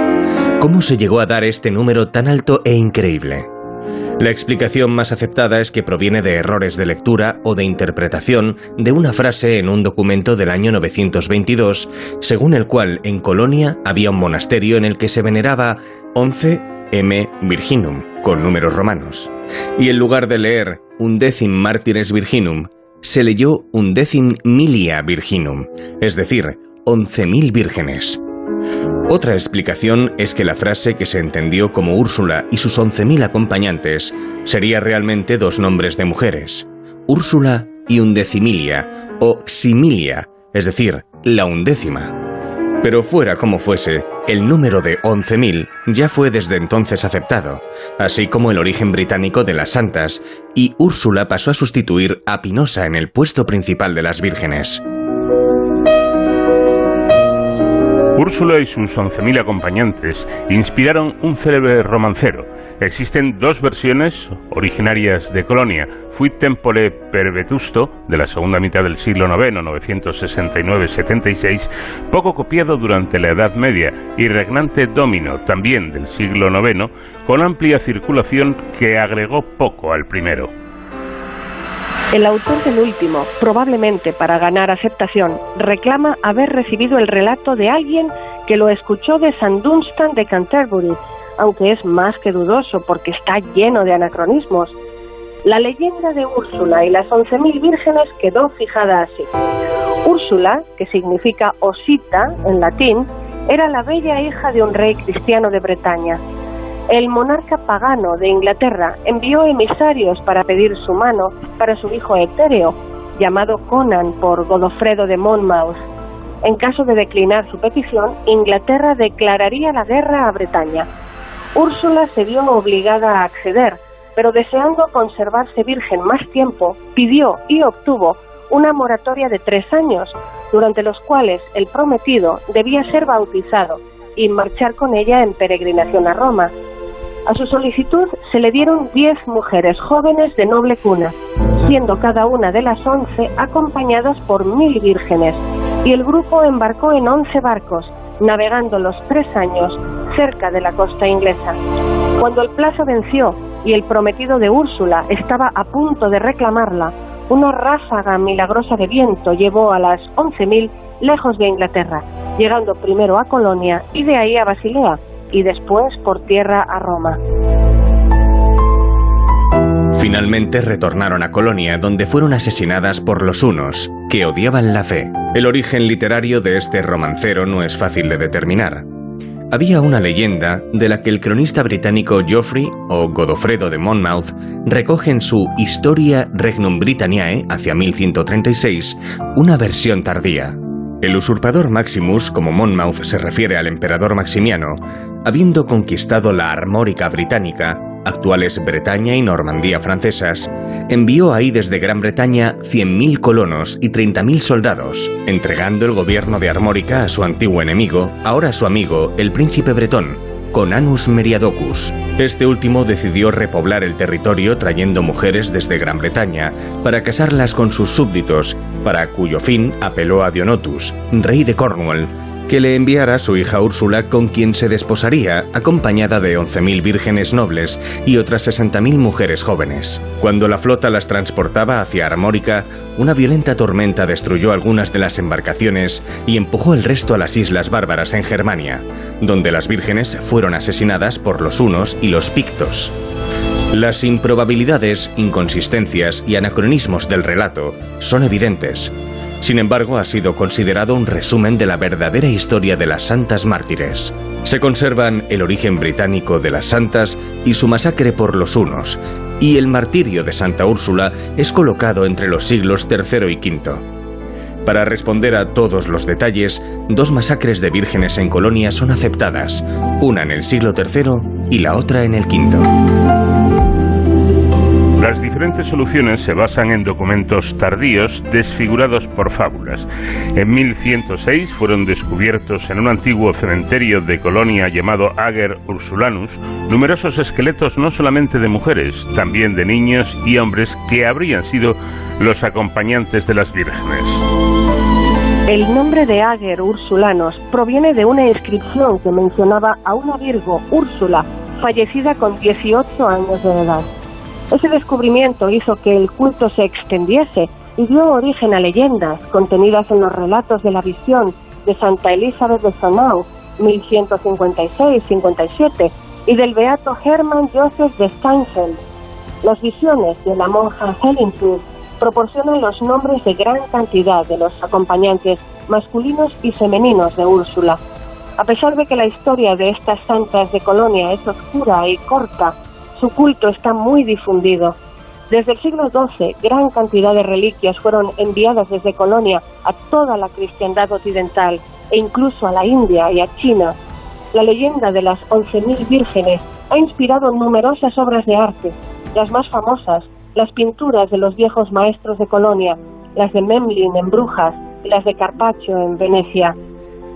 ¿Cómo se llegó a dar este número tan alto e increíble? La explicación más aceptada es que proviene de errores de lectura o de interpretación de una frase en un documento del año 922, según el cual en Colonia había un monasterio en el que se veneraba 11 M Virginum, con números romanos. Y en lugar de leer Undecim Martires Virginum, se leyó Undecim Milia Virginum, es decir, 11.000 vírgenes. Otra explicación es que la frase que se entendió como Úrsula y sus 11.000 acompañantes sería realmente dos nombres de mujeres, Úrsula y Undecimilia, o Similia, es decir, la undécima. Pero fuera como fuese, el número de 11.000 ya fue desde entonces aceptado, así como el origen británico de las santas, y Úrsula pasó a sustituir a Pinosa en el puesto principal de las vírgenes. Úrsula y sus 11.000 acompañantes inspiraron un célebre romancero. Existen dos versiones originarias de Colonia, Fuit Tempore per Vetusto, de la segunda mitad del siglo IX, 969-76, poco copiado durante la Edad Media, y Regnante Domino, también del siglo IX, con amplia circulación que agregó poco al primero. El autor del último, probablemente para ganar aceptación, reclama haber recibido el relato de alguien que lo escuchó de San Dunstan de Canterbury, aunque es más que dudoso porque está lleno de anacronismos. La leyenda de Úrsula y las once mil vírgenes quedó fijada así. Úrsula, que significa osita en latín, era la bella hija de un rey cristiano de Bretaña. El monarca pagano de Inglaterra envió emisarios para pedir su mano para su hijo etéreo, llamado Conan por Godofredo de Monmouth. En caso de declinar su petición, Inglaterra declararía la guerra a Bretaña. Úrsula se vio obligada a acceder, pero deseando conservarse virgen más tiempo, pidió y obtuvo una moratoria de tres años, durante los cuales el prometido debía ser bautizado y marchar con ella en peregrinación a Roma. A su solicitud se le dieron diez mujeres jóvenes de noble cuna, siendo cada una de las once acompañadas por mil vírgenes, y el grupo embarcó en once barcos, navegando los tres años cerca de la costa inglesa. Cuando el plazo venció y el prometido de Úrsula estaba a punto de reclamarla, una ráfaga milagrosa de viento llevó a las once mil lejos de Inglaterra, llegando primero a Colonia y de ahí a Basilea, y después por tierra a Roma. Finalmente retornaron a Colonia, donde fueron asesinadas por los hunos, que odiaban la fe. El origen literario de este romancero no es fácil de determinar. había una leyenda de la que el cronista británico Geoffrey o Godofredo de Monmouth recoge en su Historia Regnum Britanniae hacia 1136 una versión tardía. El usurpador Maximus, como Monmouth se refiere al emperador Maximiano, habiendo conquistado la Armórica británica, actuales Bretaña y Normandía francesas, envió ahí desde Gran Bretaña 100.000 colonos y 30.000 soldados, entregando el gobierno de Armórica a su antiguo enemigo, ahora su amigo, el príncipe bretón, Conanus Meriadocus. Este último decidió repoblar el territorio trayendo mujeres desde Gran Bretaña para casarlas con sus súbditos, para cuyo fin apeló a Dionotus, rey de Cornwall, que le enviara su hija Úrsula con quien se desposaría, acompañada de 11.000 vírgenes nobles y otras 60.000 mujeres jóvenes. Cuando la flota las transportaba hacia Armórica, una violenta tormenta destruyó algunas de las embarcaciones y empujó el resto a las islas bárbaras en Germania, donde las vírgenes fueron asesinadas por los hunos y los pictos. Las improbabilidades, inconsistencias y anacronismos del relato son evidentes. Sin embargo, ha sido considerado un resumen de la verdadera historia de las santas mártires. Se conservan el origen británico de las santas y su masacre por los hunos, y el martirio de Santa Úrsula es colocado entre los siglos III y V. Para responder a todos los detalles, dos masacres de vírgenes en Colonia son aceptadas, una en el siglo III y la otra en el V. Las diferentes soluciones se basan en documentos tardíos desfigurados por fábulas. En 1106 fueron descubiertos en un antiguo cementerio de Colonia llamado Ager Ursulanus numerosos esqueletos no solamente de mujeres, también de niños y hombres que habrían sido los acompañantes de las vírgenes. El nombre de Ager Ursulanus proviene de una inscripción que mencionaba a una Virgo, Úrsula, fallecida con 18 años de edad. Ese descubrimiento hizo que el culto se extendiese y dio origen a leyendas contenidas en los relatos de la visión de Santa Elizabeth de Sonau, 1156-57, y del beato Hermann Joseph de Steinfeld. Las visiones de la monja Hellingfield proporcionan los nombres de gran cantidad de los acompañantes masculinos y femeninos de Úrsula. A pesar de que la historia de estas santas de Colonia es oscura y corta, su culto está muy difundido. Desde el siglo XII, gran cantidad de reliquias fueron enviadas desde Colonia a toda la cristiandad occidental e incluso a la India y a China. La leyenda de las 11.000 vírgenes ha inspirado numerosas obras de arte. Las más famosas, las pinturas de los viejos maestros de Colonia, las de Memlin en Brujas y las de Carpaccio en Venecia.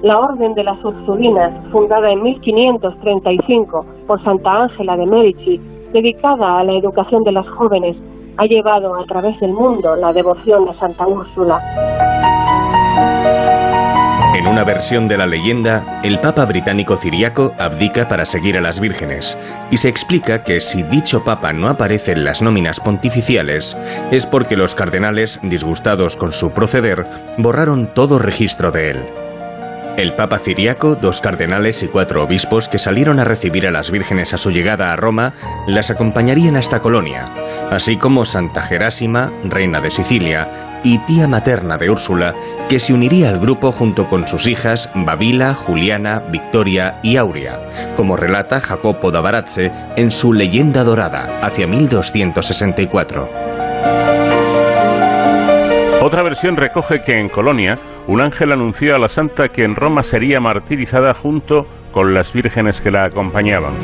La Orden de las Ursulinas, fundada en 1535 por Santa Ángela de Medici, dedicada a la educación de las jóvenes, ha llevado a través del mundo la devoción a Santa Úrsula. En una versión de la leyenda, el Papa británico ciriaco abdica para seguir a las vírgenes, y se explica que si dicho Papa no aparece en las nóminas pontificiales, es porque los cardenales, disgustados con su proceder, borraron todo registro de él. El Papa Ciriaco, dos cardenales y cuatro obispos que salieron a recibir a las vírgenes a su llegada a Roma, las acompañarían hasta Colonia, así como Santa Gerásima, reina de Sicilia, y tía materna de Úrsula, que se uniría al grupo junto con sus hijas Babila, Juliana, Victoria y Aurea, como relata Jacopo da Barazze en su Leyenda Dorada, hacia 1264. Otra versión recoge que en Colonia un ángel anunció a la santa que en Roma sería martirizada junto con las vírgenes que la acompañaban.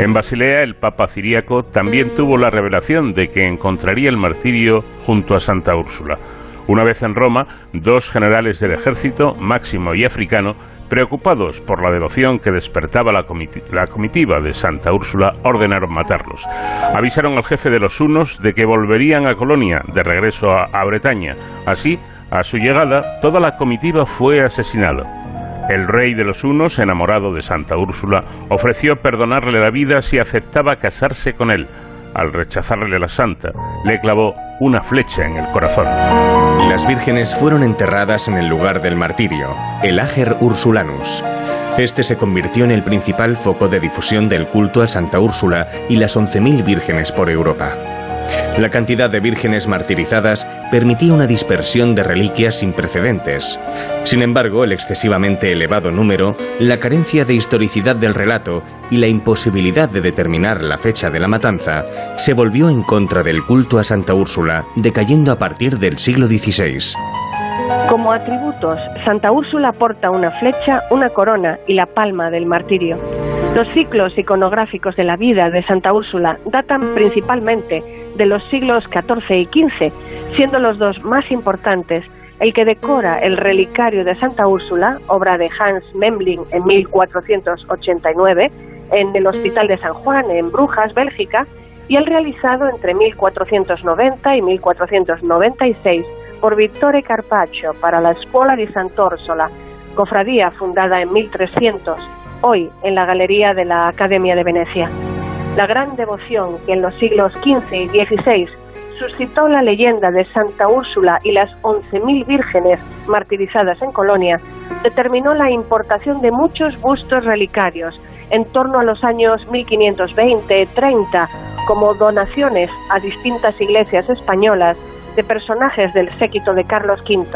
En Basilea el Papa Ciriaco también tuvo la revelación de que encontraría el martirio junto a Santa Úrsula. Una vez en Roma, dos generales del ejército, Máximo y Africano, Preocupados por la devoción que despertaba la, comitiva de Santa Úrsula, ordenaron matarlos. Avisaron al jefe de los hunos de que volverían a Colonia, de regreso a, a Bretaña. Así, a su llegada, toda la comitiva fue asesinada. El rey de los hunos, enamorado de Santa Úrsula, ofreció perdonarle la vida si aceptaba casarse con él. Al rechazarle la santa, le clavó una flecha en el corazón. Las vírgenes fueron enterradas en el lugar del martirio, el Ager Ursulanus. Este se convirtió en el principal foco de difusión del culto a Santa Úrsula y las 11.000 vírgenes por Europa. La cantidad de vírgenes martirizadas permitía una dispersión de reliquias sin precedentes. Sin embargo, el excesivamente elevado número, la carencia de historicidad del relato y la imposibilidad de determinar la fecha de la matanza se volvió en contra del culto a Santa Úrsula, decayendo a partir del siglo XVI. Como atributos, Santa Úrsula porta una flecha, una corona y la palma del martirio. Los ciclos iconográficos de la vida de Santa Úrsula datan principalmente de los siglos XIV y XV, siendo los dos más importantes el que decora el relicario de Santa Úrsula, obra de Hans Memling en 1489, en el Hospital de San Juan, en Brujas, Bélgica, y el realizado entre 1490 y 1496 por Vittore Carpaccio para la Escuela di Sant'Orsola, cofradía fundada en 1300, hoy en la Galería de la Academia de Venecia. La gran devoción que en los siglos XV y XVI suscitó la leyenda de Santa Úrsula y las 11.000 vírgenes martirizadas en Colonia determinó la importación de muchos bustos relicarios en torno a los años 1520-30 como donaciones a distintas iglesias españolas de personajes del séquito de Carlos V,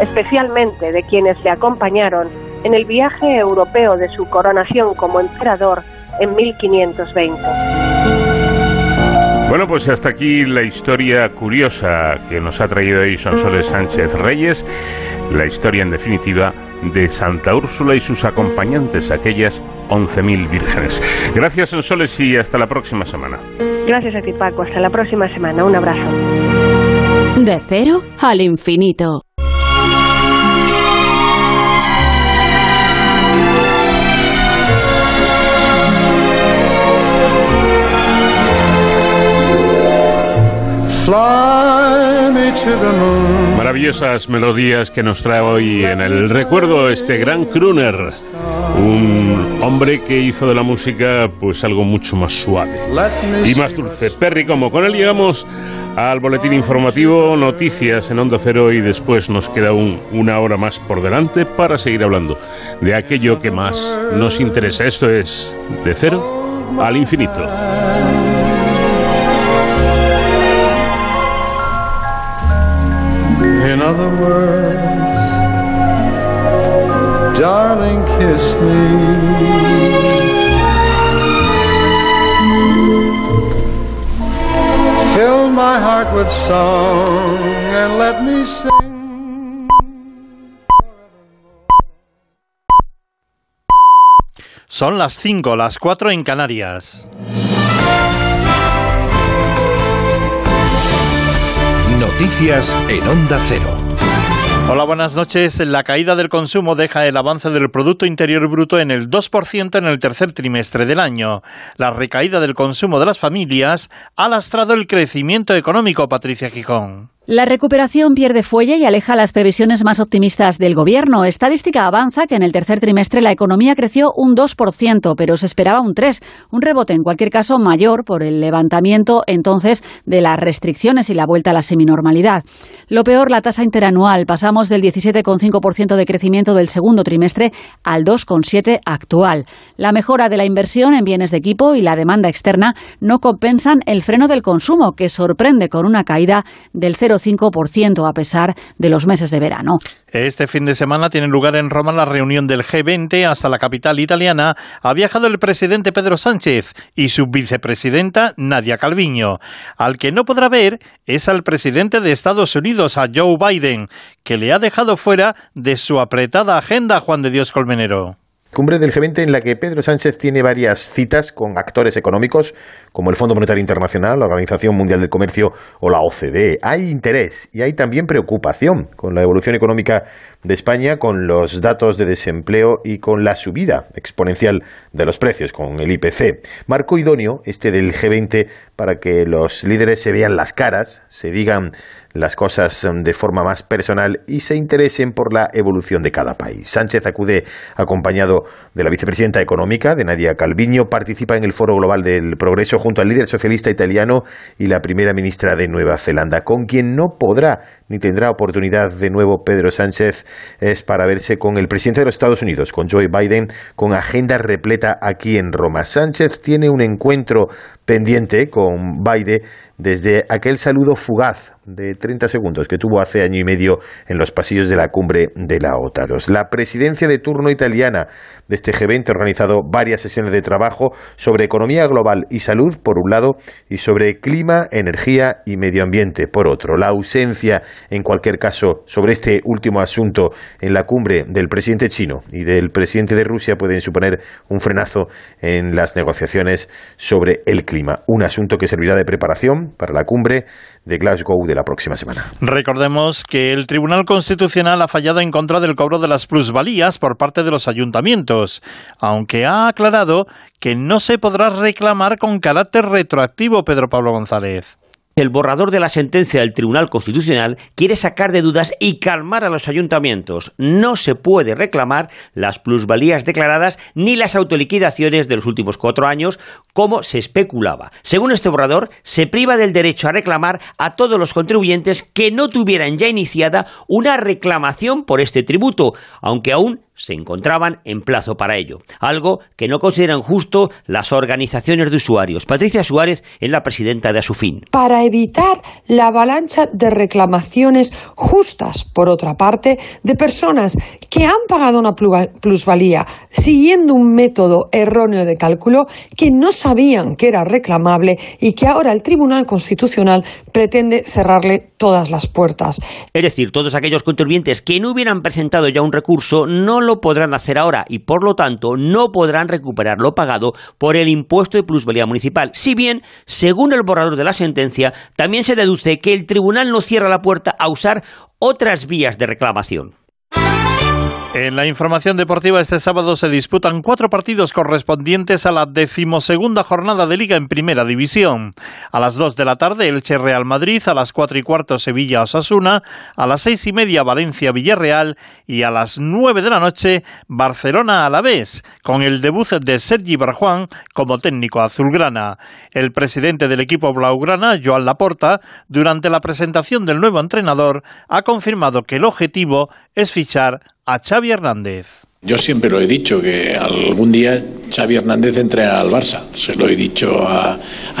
especialmente de quienes le acompañaron en el viaje europeo de su coronación como emperador en 1520. Bueno, pues hasta aquí la historia curiosa que nos ha traído hoy Sonsoles Sánchez Reyes, la historia en definitiva de Santa Úrsula y sus acompañantes, aquellas 11.000 vírgenes. Gracias Sonsoles y hasta la próxima semana. Gracias a ti Paco, hasta la próxima semana, un abrazo. De cero al infinito. Maravillosas melodías que nos trae hoy en el recuerdo este gran crooner, un hombre que hizo de la música pues algo mucho más suave y más dulce. Perry, como con él llegamos al boletín informativo, noticias en Onda Cero y después nos queda una hora más por delante para seguir hablando de aquello que más nos interesa. Esto es de cero al infinito. Other words, darling, kiss me. Fill my heart with song and let me sing. Son las 5, las 4 en Canarias. Noticias en Onda Cero. Hola, buenas noches. La caída del consumo deja el avance del Producto Interior Bruto en el 2% en el tercer trimestre del año. La recaída del consumo de las familias ha lastrado el crecimiento económico, Patricia Gijón. La recuperación pierde fuelle y aleja las previsiones más optimistas del Gobierno. Estadística avanza que en el tercer trimestre la economía creció un 2%, pero se esperaba un 3%, un rebote en cualquier caso mayor por el levantamiento entonces de las restricciones y la vuelta a la seminormalidad. Lo peor, la tasa interanual. Pasamos del 17,5% de crecimiento del segundo trimestre al 2,7% actual. La mejora de la inversión en bienes de equipo y la demanda externa no compensan el freno del consumo, que sorprende con una caída del 0 5% a pesar de los meses de verano. Este fin de semana tiene lugar en Roma la reunión del G20. Hasta la capital italiana ha viajado el presidente Pedro Sánchez y su vicepresidenta Nadia Calviño. Al que no podrá ver es al presidente de Estados Unidos, a Joe Biden, que le ha dejado fuera de su apretada agenda Juan de Dios Colmenero. Cumbre del G20 en la que Pedro Sánchez tiene varias citas con actores económicos como el Fondo Monetario Internacional, la Organización Mundial del Comercio o la OCDE. Hay interés y hay también preocupación con la evolución económica de España, con los datos de desempleo y con la subida exponencial de los precios, con el IPC. Marco idóneo este del G20 para que los líderes se vean las caras, se digan las cosas um, de forma más personal y se interesen por la evolución de cada país. Sánchez acude acompañado de la vicepresidenta económica, de Nadia Calviño, participa en el Foro Global del Progreso junto al líder socialista italiano y la primera ministra de Nueva Zelanda, con quien no podrá ni tendrá oportunidad de nuevo Pedro Sánchez es para verse con el presidente de los Estados Unidos, con Joe Biden, con agenda repleta aquí en Roma. Sánchez tiene un encuentro pendiente con Biden desde aquel saludo fugaz de 30 segundos que tuvo hace año y medio en los pasillos de la cumbre de la OTA 2. La presidencia de turno italiana de este G20 ha organizado varias sesiones de trabajo sobre economía global y salud, por un lado, y sobre clima, energía y medio ambiente, por otro. La ausencia, en cualquier caso, sobre este último asunto en la cumbre del presidente chino y del presidente de Rusia pueden suponer un frenazo en las negociaciones sobre el clima. Un asunto que servirá de preparación para la cumbre de Glasgow de la próxima semana. Recordemos que el Tribunal Constitucional ha fallado en contra del cobro de las plusvalías por parte de los ayuntamientos, aunque ha aclarado que no se podrá reclamar con carácter retroactivo, Pedro Pablo González. El borrador de la sentencia del Tribunal Constitucional quiere sacar de dudas y calmar a los ayuntamientos. No se puede reclamar las plusvalías declaradas ni las autoliquidaciones de los últimos cuatro años, como se especulaba. Según este borrador, se priva del derecho a reclamar a todos los contribuyentes que no tuvieran ya iniciada una reclamación por este tributo, aunque aún se encontraban en plazo para ello, algo que no consideran justo las organizaciones de usuarios. Patricia Suárez es la presidenta de Asufin. Evitar la avalancha de reclamaciones justas, por otra parte, de personas que han pagado una plusvalía siguiendo un método erróneo de cálculo que no sabían que era reclamable y que ahora el Tribunal Constitucional pretende cerrarle todas las puertas. Es decir, todos aquellos contribuyentes que no hubieran presentado ya un recurso no lo podrán hacer ahora y por lo tanto no podrán recuperar lo pagado por el impuesto de plusvalía municipal. Si bien, según el borrador de la sentencia, también se deduce que el tribunal no cierra la puerta a usar otras vías de reclamación. En la información deportiva este sábado se disputan cuatro partidos correspondientes a la decimosegunda jornada de Liga en Primera División. A las dos de la tarde Elche Real Madrid, a las cuatro y cuarto Sevilla Osasuna, a las seis y media Valencia Villarreal y a las nueve de la noche Barcelona Alavés, con el debut de Sergi Barjuan como técnico azulgrana. El presidente del equipo blaugrana, Joan Laporta, durante la presentación del nuevo entrenador, ha confirmado que el objetivo es fichar a Xavi Hernández. Yo siempre lo he dicho, que algún día Xavi Hernández entrenará al Barça. Se lo he dicho a,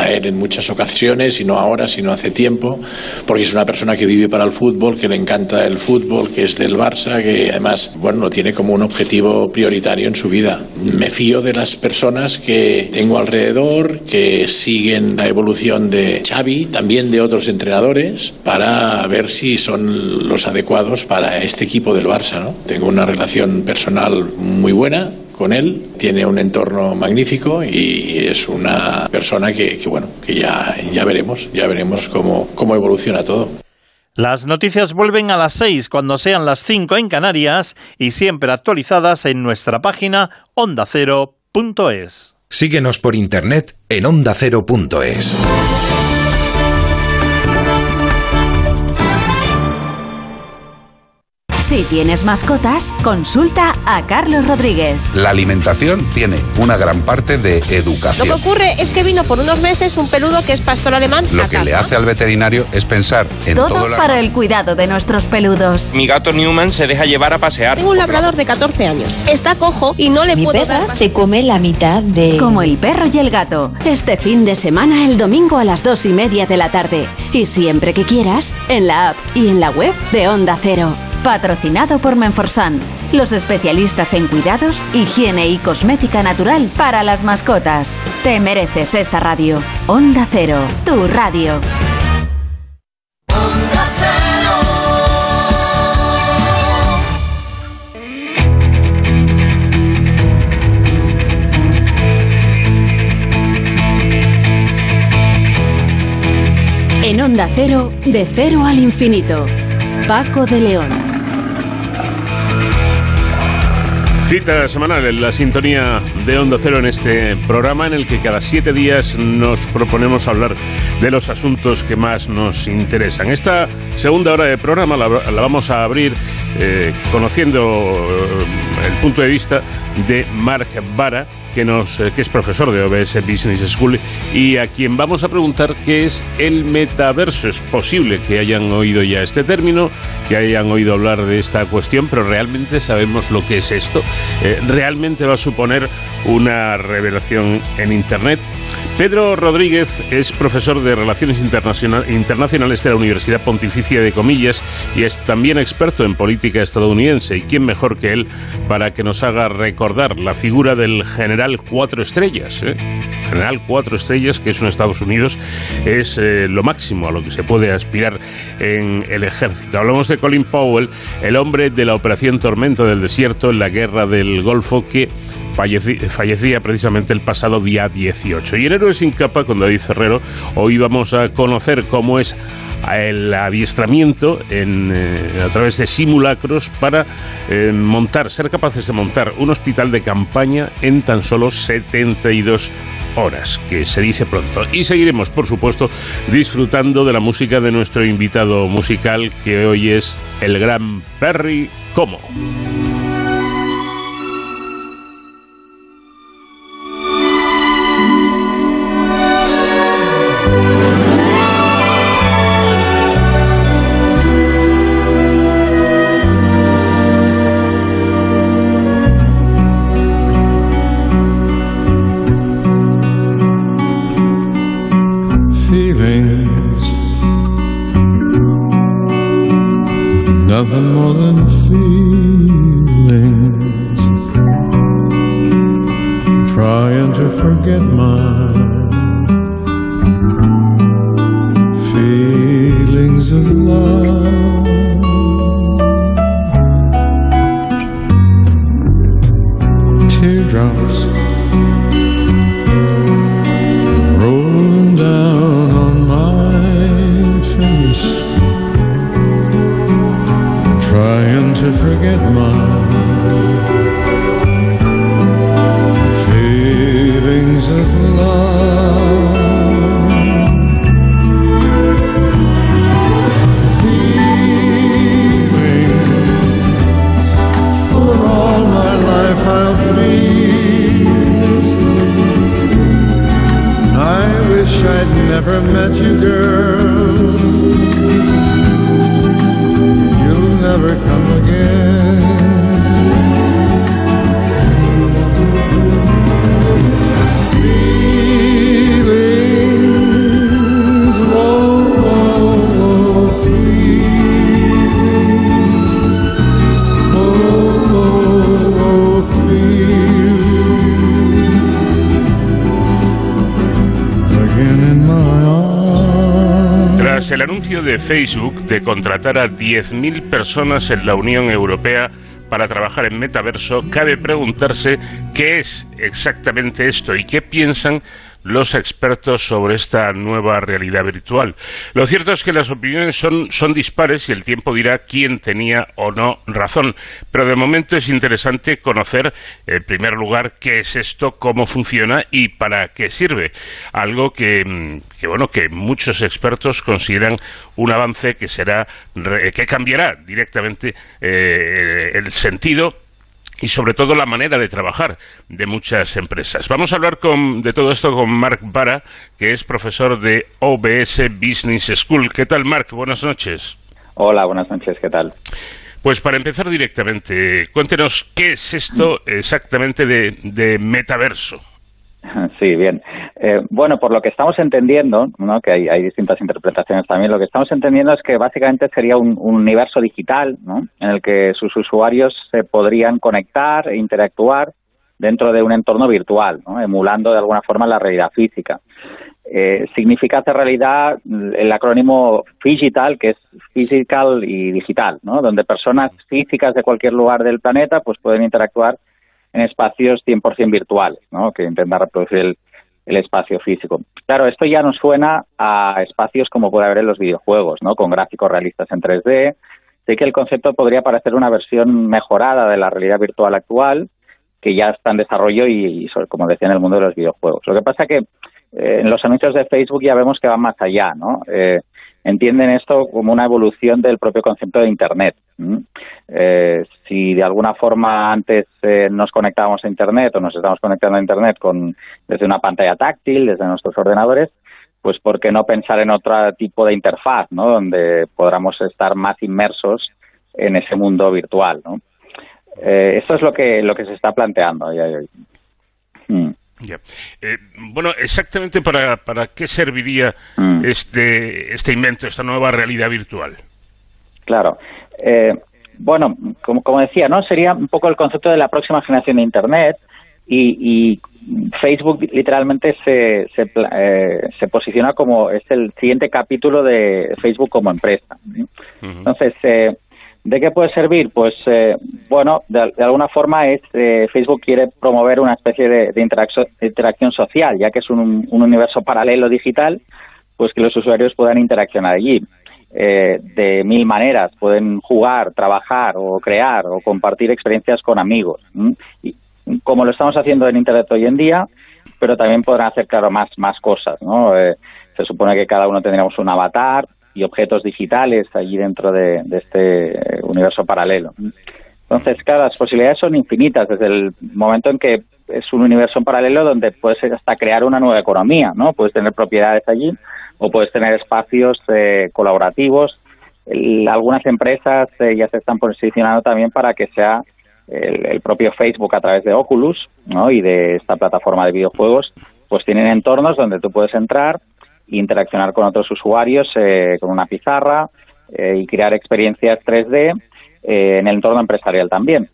él en muchas ocasiones, y no ahora, sino hace tiempo, porque es una persona que vive para el fútbol, que le encanta el fútbol, que es del Barça, que además, bueno, lo tiene como un objetivo prioritario en su vida. Me fío de las personas que tengo alrededor, que siguen la evolución de Xavi, también de otros entrenadores, para ver si son los adecuados para este equipo del Barça, ¿no? Tengo una relación personal muy buena con él, tiene un entorno magnífico y es una persona que, bueno, que ya, ya veremos, ya veremos cómo, cómo evoluciona todo. Las noticias vuelven a las 6 cuando sean las 5 en Canarias y siempre actualizadas en nuestra página ondacero.es. Síguenos por internet en ondacero.es. Si tienes mascotas, consulta a Carlos Rodríguez. La alimentación tiene una gran parte de educación. Lo que ocurre es que vino por unos meses un peludo que es pastor alemán. Lo que le hace al veterinario es pensar en todo, todo para el cuidado de nuestros peludos. Mi gato Newman se deja llevar a pasear. Tengo un labrador de 14 años. Está cojo y no le Mi puedo dar se come la mitad de... Como el perro y el gato. Este fin de semana, el domingo a las dos y media de la tarde. Y siempre que quieras, en la app y en la web de Onda Cero. Patrocinado por Menforsan, los especialistas en cuidados, higiene y cosmética natural para las mascotas. Te mereces esta radio. Onda Cero, tu radio. En Onda Cero, de cero al infinito. Paco de León. Cita semanal en la sintonía de Onda Cero en este programa en el que cada siete días nos proponemos hablar de los asuntos que más nos interesan. Esta segunda hora de programa la, vamos a abrir eh, conociendo eh, el punto de vista de Mark Vara, que, nos, eh, que es profesor de OBS Business School y a quien vamos a preguntar qué es el metaverso. Es posible que hayan oído ya este término, que hayan oído hablar de esta cuestión, pero realmente sabemos lo que es esto. Eh, realmente va a suponer una revelación en Internet. Pedro Rodríguez es profesor de Relaciones Internacionales de la Universidad Pontificia de Comillas y es también experto en política estadounidense. ¿Y quién mejor que él para que nos haga recordar la figura del general cuatro estrellas? Eh? General cuatro estrellas, que es en Estados Unidos, es eh, lo máximo a lo que se puede aspirar en el ejército. Hablamos de Colin Powell, el hombre de la Operación Tormento del Desierto en la Guerra del Golfo, que fallecía precisamente el pasado día 18. Y en Héroes sin capa con David Ferrero, hoy vamos a conocer cómo es el adiestramiento en, eh, a través de simulacros para eh, montar, ser capaces de montar un hospital de campaña en tan solo 72 horas, que se dice pronto. Y seguiremos, por supuesto, disfrutando de la música de nuestro invitado musical, que hoy es el gran Perry Como. Facebook de contratar a 10.000 personas en la Unión Europea para trabajar en metaverso, cabe preguntarse qué es exactamente esto y qué piensan los expertos sobre esta nueva realidad virtual. Lo cierto es que las opiniones son, son dispares y el tiempo dirá quién tenía o no razón. Pero de momento es interesante conocer, en primer lugar, qué es esto, cómo funciona y para qué sirve. Algo que, mm, bueno, que muchos expertos consideran un avance que será, que cambiará directamente eh, el sentido y sobre todo la manera de trabajar de muchas empresas. Vamos a hablar de todo esto con Mark Vara, que es profesor de OBS Business School. ¿Qué tal, Mark? Buenas noches. Hola, buenas noches. ¿Qué tal? Pues para empezar directamente, cuéntenos qué es esto exactamente de metaverso. Sí, bien. Eh, bueno, por lo que estamos entendiendo, ¿no? que hay, distintas interpretaciones también, lo que estamos entendiendo es que básicamente sería un, universo digital ¿no? en el que sus usuarios se podrían conectar e interactuar dentro de un entorno virtual, ¿no? emulando de alguna forma la realidad física. Eh, significa hacer realidad el acrónimo digital, que es physical y digital, ¿no? donde personas físicas de cualquier lugar del planeta pues pueden interactuar en espacios 100% virtuales, ¿no? que intentan reproducir el, espacio físico. Claro, esto ya nos suena a espacios como puede haber en los videojuegos, ¿no? con gráficos realistas en 3D. Sé que el concepto podría parecer una versión mejorada de la realidad virtual actual, que ya está en desarrollo y, como decía, en el mundo de los videojuegos. Lo que pasa que eh, en los anuncios de Facebook ya vemos que van más allá, ¿no? Eh, entienden esto como una evolución del propio concepto de Internet. Eh, si de alguna forma antes eh, nos conectábamos a Internet o nos estamos conectando a Internet con, desde una pantalla táctil, desde nuestros ordenadores, pues ¿por qué no pensar en otro tipo de interfaz, ¿no? donde podamos estar más inmersos en ese mundo virtual? ¿no? Eh, esto es lo que, lo que se está planteando. Mm. Eh, bueno, exactamente para, para qué serviría Mm. este, este invento, esta nueva realidad virtual. Claro. Eh, bueno, como, como decía, ¿no? Sería un poco el concepto de la próxima generación de Internet y, y Facebook literalmente se, se, eh, se posiciona como es el siguiente capítulo de Facebook como empresa. ¿sí? Entonces, eh, ¿de qué puede servir? Pues, eh, bueno, de, alguna forma es eh, Facebook quiere promover una especie de, interacción, social, ya que es un, un universo paralelo digital, pues que los usuarios puedan interaccionar allí. Eh, de mil maneras, pueden jugar, trabajar o crear o compartir experiencias con amigos. Y, como lo estamos haciendo en Internet hoy en día, pero también podrán hacer, claro, más, más cosas, ¿no? Eh, se supone que cada uno tendríamos un avatar y objetos digitales allí dentro de, este eh, universo paralelo. Entonces, claro, las posibilidades son infinitas desde el momento en que es un universo paralelo donde puedes hasta crear una nueva economía, ¿no? Puedes tener propiedades allí o puedes tener espacios eh, colaborativos. Algunas empresas eh, ya se están posicionando también para que sea el, el propio Facebook a través de Oculus ¿no? y de esta plataforma de videojuegos, pues tienen entornos donde tú puedes entrar interaccionar con otros usuarios eh, con una pizarra eh, y crear experiencias 3D eh, en el entorno empresarial también,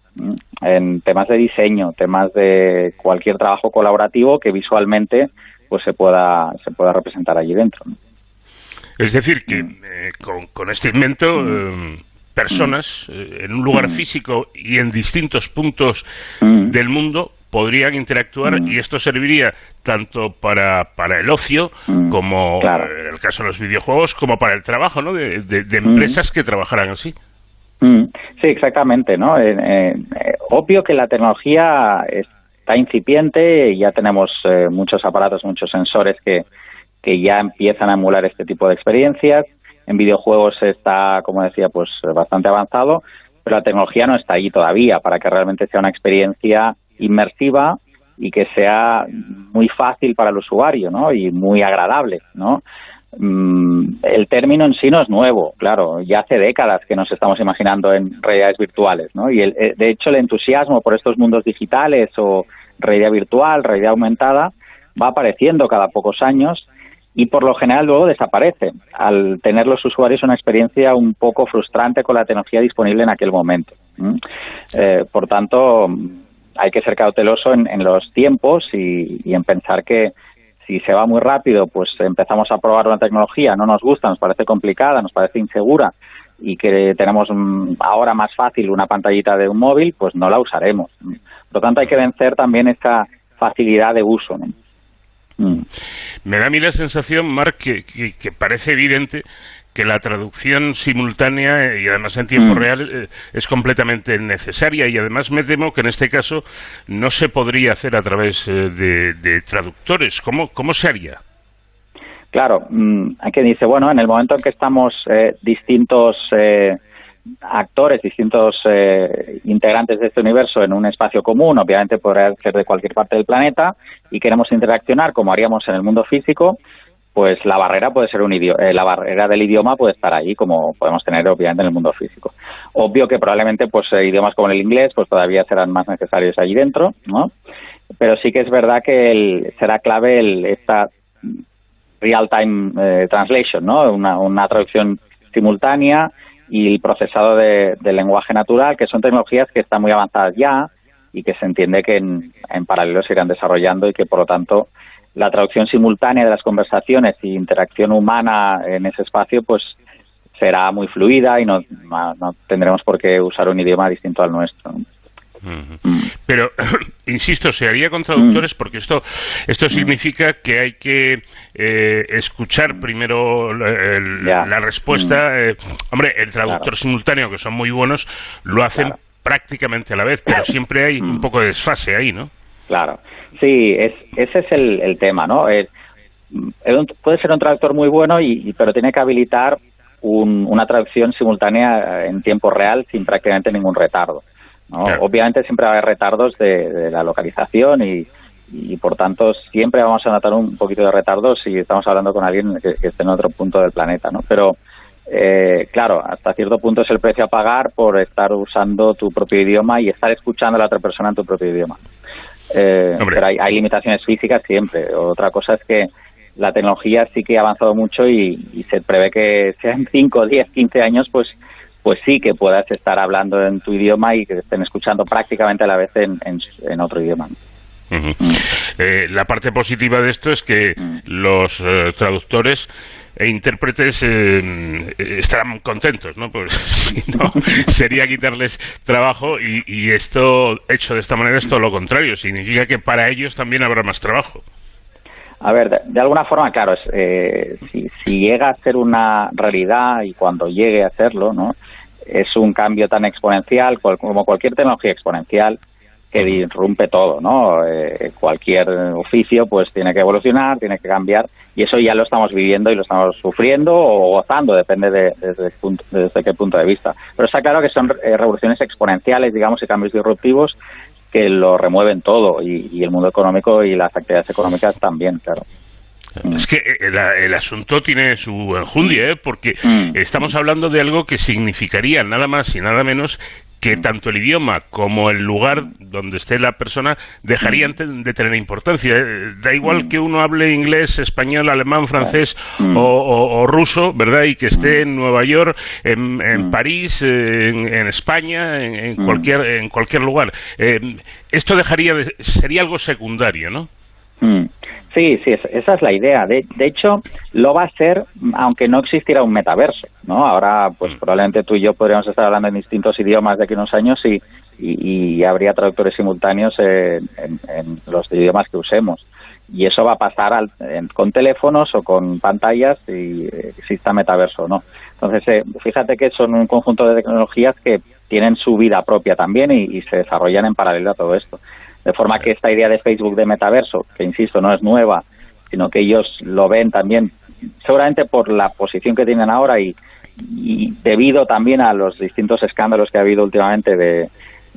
en temas de diseño, temas de cualquier trabajo colaborativo que visualmente pues se pueda se pueda representar allí dentro. Es decir, que eh, con, con este invento, eh, personas en un lugar físico y en distintos puntos del mundo podrían interactuar y esto serviría tanto para, para el ocio como claro. eh, en el caso de los videojuegos como para el trabajo ¿no? de, de- de empresas que trabajaran así. Mm, Sí, exactamente, ¿no? Eh, eh, eh, obvio que la tecnología está incipiente y ya tenemos eh, muchos aparatos, muchos sensores que, que ya empiezan a emular este tipo de experiencias. En videojuegos está, como decía, pues bastante avanzado, pero la tecnología no está ahí todavía para que realmente sea una experiencia inmersiva y que sea muy fácil para el usuario, ¿no? Y muy agradable, ¿no? Mm, el término en sí no es nuevo, claro, ya hace décadas que nos estamos imaginando en realidades virtuales, ¿no? Y el- eh, de hecho el entusiasmo por estos mundos digitales o realidad virtual, realidad aumentada, va apareciendo cada pocos años y por lo general luego desaparece al tener los usuarios una experiencia un poco frustrante con la tecnología disponible en aquel momento. ¿m? Eh, por tanto, hay que ser cauteloso en, en los tiempos y, en pensar que si se va muy rápido, pues empezamos a probar una tecnología, no nos gusta, nos parece complicada, nos parece insegura y que tenemos mm, ahora más fácil una pantallita de un móvil, pues no la usaremos. Por lo tanto, hay que vencer también esa facilidad de uso. Mm. Me da a mí la sensación, Marc, que- que parece evidente que la traducción simultánea eh, y además en tiempo Mm. real eh, es completamente necesaria y además me temo que en este caso no se podría hacer a través eh, de, de traductores. ¿Cómo, ¿Cómo se haría? Claro, mm, hay quien dice, bueno, en el momento en que estamos eh, distintos eh, actores, distintos eh, integrantes de este universo en un espacio común, obviamente podrá ser de cualquier parte del planeta, y queremos interaccionar como haríamos en el mundo físico, pues la barrera puede ser un idioma, la barrera del idioma puede estar ahí como podemos tener obviamente en el mundo físico. Obvio que probablemente pues eh, idiomas como el inglés pues todavía serán más necesarios allí dentro, ¿no? Pero sí que es verdad que el- será clave el, esta real time eh, translation, ¿no? Una, una traducción simultánea y el procesado de, del lenguaje natural, que son tecnologías que están muy avanzadas ya y que se entiende que en, en paralelo se irán desarrollando y que por lo tanto la traducción simultánea de las conversaciones y interacción humana en ese espacio pues será muy fluida y no, no tendremos por qué usar un idioma distinto al nuestro. ¿no? Pero, insisto, se haría con traductores Mm. porque esto, esto significa que hay que eh, escuchar primero la, respuesta. Mm. eh, hombre, el traductor simultáneo, que son muy buenos, lo hacen prácticamente a la vez, pero siempre hay Mm. un poco de desfase ahí, ¿no? Claro, sí, es, ese es el, el tema, ¿no? Puede ser un traductor muy bueno, y, pero tiene que habilitar un- una traducción simultánea eh, en tiempo real sin prácticamente ningún retardo. ¿no? Obviamente siempre va a haber retardos de, de la localización y, y por tanto siempre vamos a notar un poquito de retardo si estamos hablando con alguien que, que esté en otro punto del planeta, ¿no? Pero eh, claro, hasta cierto punto es el precio a pagar por estar usando tu propio idioma y estar escuchando a la otra persona en tu propio idioma. Eh, pero hay, hay, limitaciones físicas siempre. Otra cosa es que la tecnología sí que ha avanzado mucho y, se prevé que sean 5, 10, 15 años, pues pues sí que puedas estar hablando en tu idioma y que te estén escuchando prácticamente a la vez en, en, otro idioma. Eh, la parte positiva de esto es que los traductores e intérpretes eh, estarán contentos, ¿no? Pues si no, sería quitarles trabajo y, esto, hecho de esta manera, es todo lo contrario. Significa que para ellos también habrá más trabajo. A ver, de, alguna forma, claro, eh, si, si, llega a ser una realidad y cuando llegue a serlo, ¿no? Es un cambio tan exponencial como cualquier tecnología exponencial que irrumpe todo, ¿no? Eh, cualquier oficio pues tiene que evolucionar, tiene que cambiar y eso ya lo estamos viviendo y lo estamos sufriendo o gozando, depende de, desde, qué punto de vista. Pero está claro que son eh, revoluciones exponenciales, digamos, y cambios disruptivos que lo remueven todo y, el mundo económico y las actividades económicas también, claro. Es que eh, el, asunto tiene su enjundia, ¿eh? porque mm. estamos hablando de algo que significaría nada más y nada menos que tanto el idioma como el lugar donde esté la persona dejarían de tener importancia. Eh, da igual que uno hable inglés, español, alemán, francés o, ruso, ¿verdad? Y que esté en Nueva York, en, París, en, España, en, cualquier, en cualquier lugar. Eh, esto dejaría de, sería algo secundario, ¿no? Sí, sí, esa es la idea. De, hecho, lo va a ser aunque no existiera un metaverso, ¿no? Ahora, pues mm. probablemente tú y yo podríamos estar hablando en distintos idiomas de aquí a unos años y, y, habría traductores simultáneos en, los idiomas que usemos. Y eso va a pasar con teléfonos o con pantallas y exista metaverso o no. Entonces, eh, fíjate que son un conjunto de tecnologías que tienen su vida propia también y se desarrollan en paralelo a todo esto. De forma que esta idea de Facebook de metaverso, que insisto, no es nueva, sino que ellos lo ven también, seguramente por la posición que tienen ahora y, debido también a los distintos escándalos que ha habido últimamente de,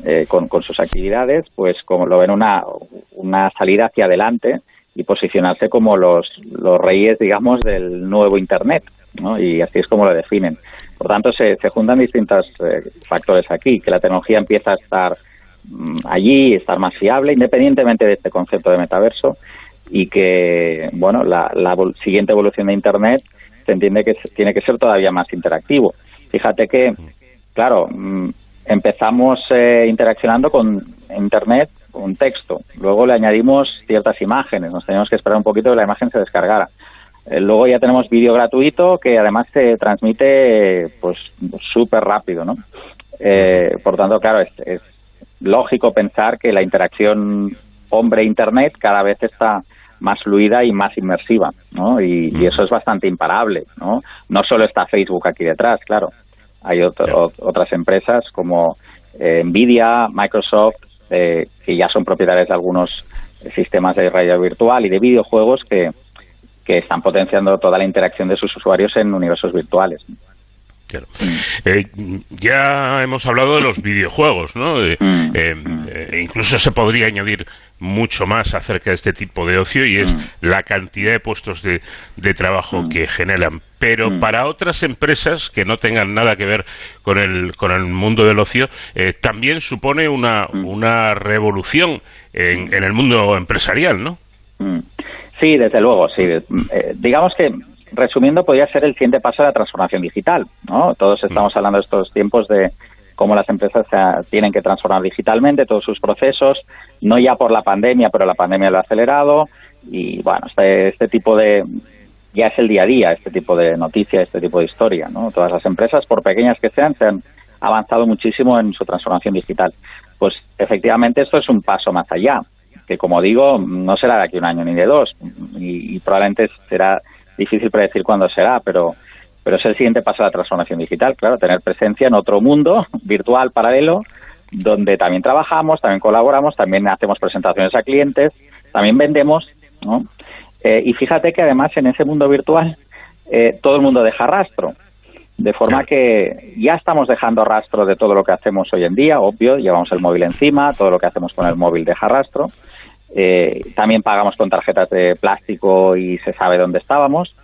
eh, con, sus actividades, pues como lo ven una, una salida hacia adelante y posicionarse como los, los reyes, digamos, del nuevo Internet, ¿no? Y así es como lo definen. Por tanto, se, se juntan distintos eh, factores aquí, que la tecnología empieza a estar allí, estar más fiable, independientemente de este concepto de metaverso, y que, bueno, la, siguiente evolución de Internet se entiende que tiene que ser todavía más interactivo. Fíjate que, claro, mm, empezamos eh, interaccionando con Internet, un texto, luego le añadimos ciertas imágenes, nos teníamos que esperar un poquito que la imagen se descargara. Eh, luego ya tenemos vídeo gratuito que además se transmite pues súper rápido, ¿no? Eh, por tanto, claro, es lógico pensar que la interacción hombre-internet cada vez está más fluida y más inmersiva, ¿no? Y, eso es bastante imparable, ¿no? No solo está Facebook aquí detrás, claro. Hay otras empresas como eh, Nvidia, Microsoft, eh, que ya son propietarios de algunos sistemas de realidad virtual y de videojuegos que, que están potenciando toda la interacción de sus usuarios en universos virtuales. Eh, ya hemos hablado de los videojuegos, ¿no? Eh, mm. eh, incluso se podría añadir mucho más acerca de este tipo de ocio y es mm. la cantidad de puestos de, trabajo mm. que generan. Pero para otras empresas que no tengan nada que ver con el, con el mundo del ocio, también supone una, una revolución en, en el mundo empresarial, ¿no? Sí, desde luego, sí. digamos que resumiendo, podría ser el siguiente paso de la transformación digital. ¿no? Todos estamos hablando de estos tiempos de cómo las empresas tienen que transformar digitalmente todos sus procesos, no ya por la pandemia, pero la pandemia lo ha acelerado. Y bueno, este, este tipo de. ya es el día a día, este tipo de noticia, este tipo de historia. ¿no? Todas las empresas, por pequeñas que sean, se han avanzado muchísimo en su transformación digital. Pues efectivamente esto es un paso más allá, que como digo, no será de aquí un año ni de dos, y probablemente será difícil predecir cuándo será, pero, pero es el siguiente paso de la transformación digital, claro, tener presencia en otro mundo virtual paralelo donde también trabajamos, también colaboramos, también hacemos presentaciones a clientes, también vendemos, ¿no? Eh, y fíjate que además en ese mundo virtual eh, todo el mundo deja rastro, de forma que ya estamos dejando rastro de todo lo que hacemos hoy en día, obvio, llevamos el móvil encima, todo lo que hacemos con el móvil deja rastro, eh, también pagamos con tarjetas de plástico y se sabe dónde estábamos.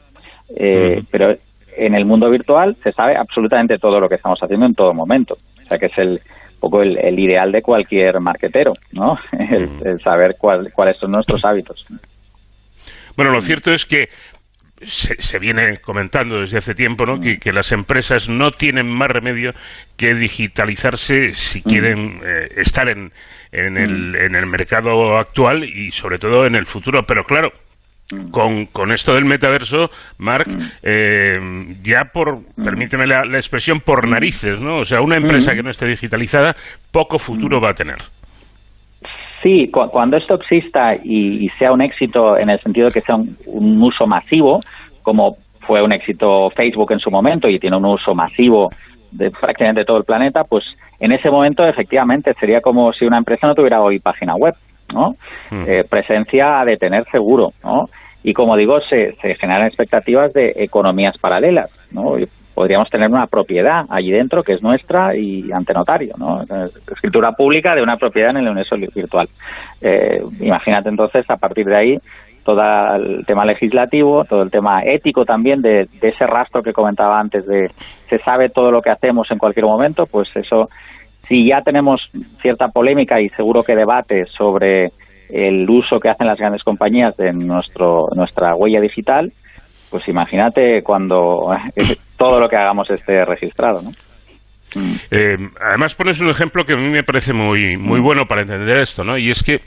Eh, pero en el mundo virtual se sabe absolutamente todo lo que estamos haciendo en todo momento. O sea que es el poco el, ideal de cualquier marquetero, ¿no? el, saber cuáles son nuestros hábitos. Bueno, lo cierto es que se, viene comentando desde hace tiempo ¿no? que, las empresas no tienen más remedio que digitalizarse si quieren eh, estar en, en, el, en el mercado actual y sobre todo en el futuro. Pero claro, con, con, esto del metaverso, Mark, eh, ya por, permíteme la, expresión, por narices, ¿no? O sea, una empresa que no esté digitalizada, poco futuro va a tener. Sí, cuando esto exista y, sea un éxito en el sentido de que sea un, uso masivo, como fue un éxito Facebook en su momento y tiene un uso masivo de prácticamente todo el planeta, pues en ese momento efectivamente sería como si una empresa no tuviera hoy página web, ¿no? Hmm. Eh, presencia de tener seguro, ¿no? Y como digo, se, se generan expectativas de economías paralelas, ¿no? Podríamos tener una propiedad allí dentro que es nuestra y ante notario, ¿no? Escritura pública de una propiedad en el universo virtual. Eh, imagínate entonces, a partir de ahí, todo el tema legislativo, todo el tema ético también de, ese rastro que comentaba antes de se sabe todo lo que hacemos en cualquier momento, pues eso, si ya tenemos cierta polémica y seguro que debate sobre el uso que hacen las grandes compañías de nuestro, nuestra huella digital, pues imagínate cuando todo lo que hagamos esté registrado, ¿no? Eh, además pones un ejemplo que a mí me parece muy muy bueno para entender esto, ¿no? Y es que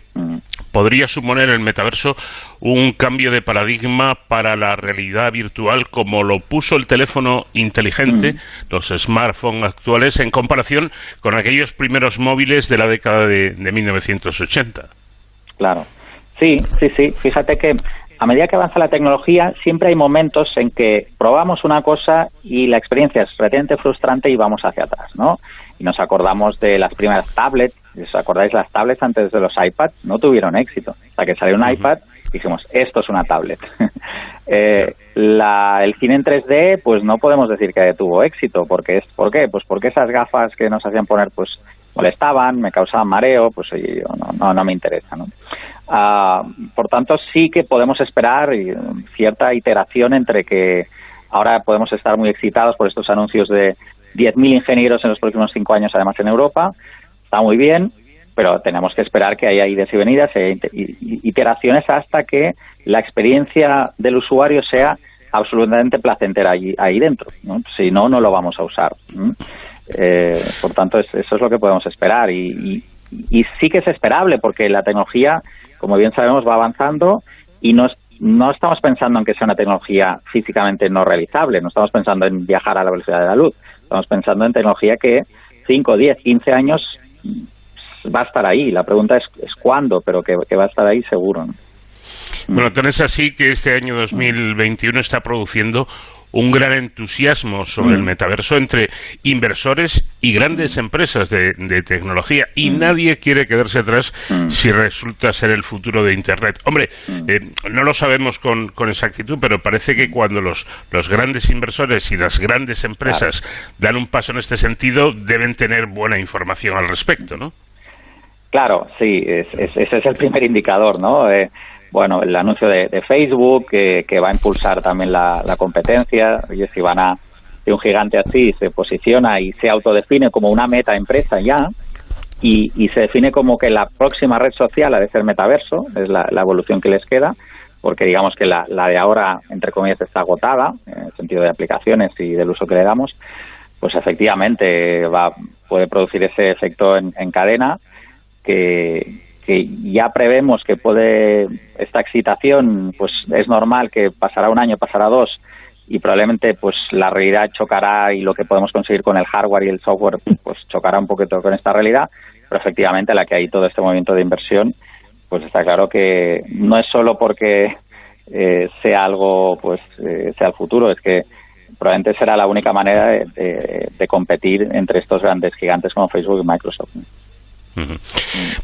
podría suponer el metaverso un cambio de paradigma para la realidad virtual como lo puso el teléfono inteligente, los smartphones actuales, en comparación con aquellos primeros móviles de la década de, de 1980. Claro. Sí, sí, sí. Fíjate que a medida que avanza la tecnología, siempre hay momentos en que probamos una cosa y la experiencia es relativamente frustrante y vamos hacia atrás, ¿no? Y nos acordamos de las primeras tablets, ¿os acordáis las tablets antes de los iPads? No tuvieron éxito. O sea, que salió un iPad y dijimos, esto es una tablet. eh, la, el cine en 3D, pues no podemos decir que tuvo éxito. Porque es, ¿Por qué? Pues porque esas gafas que nos hacían poner, pues molestaban, me causaban mareo, pues no, no, no me interesa, ¿no? Ah, por tanto, sí que podemos esperar cierta iteración entre que ahora podemos estar muy excitados por estos anuncios de 10.000 ingenieros en los próximos cinco años, además en Europa. Está muy bien, pero tenemos que esperar que haya idas y venidas e iteraciones hasta que la experiencia del usuario sea absolutamente placentera ahí, ahí dentro. Si no, no lo vamos a usar. Eh, por tanto, eso es lo que podemos esperar. y sí que es esperable porque la tecnología como bien sabemos, va avanzando y no, no estamos pensando en que sea una tecnología físicamente no realizable, no estamos pensando en viajar a la velocidad de la luz, estamos pensando en tecnología que 5, 10, 15 años va a estar ahí. La pregunta es, es cuándo, pero que, va a estar ahí seguro. Bueno, tan es así que este año 2021 está produciendo un gran entusiasmo sobre el mm. metaverso entre inversores y grandes empresas de, tecnología y mm. nadie quiere quedarse atrás mm. si resulta ser el futuro de Internet. Hombre, eh, no lo sabemos con, exactitud, pero parece que cuando los, los grandes inversores y las grandes empresas dan un paso en este sentido, deben tener buena información al respecto, ¿no? Claro, sí, ese es el primer indicador, ¿no? Eh, bueno, el anuncio de, Facebook que, va a impulsar también la, competencia. Oye, si van a de un gigante así se posiciona y se autodefine como una meta empresa ya y, se define como que la próxima red social ha de ser metaverso, es la, evolución que les queda, porque digamos que la, de ahora, entre comillas, está agotada en el sentido de aplicaciones y del uso que le damos, pues efectivamente va, puede producir ese efecto en cadena que, que ya prevemos que puede esta excitación, pues es normal que pasará un año, pasará dos y probablemente pues la realidad chocará y lo que podemos conseguir con el hardware y el software pues chocará un poquito con esta realidad, pero efectivamente la que hay todo este movimiento de inversión, pues está claro que no es solo porque eh, sea algo, pues eh, sea el futuro, es que probablemente será la única manera de competir entre estos grandes gigantes como Facebook y Microsoft.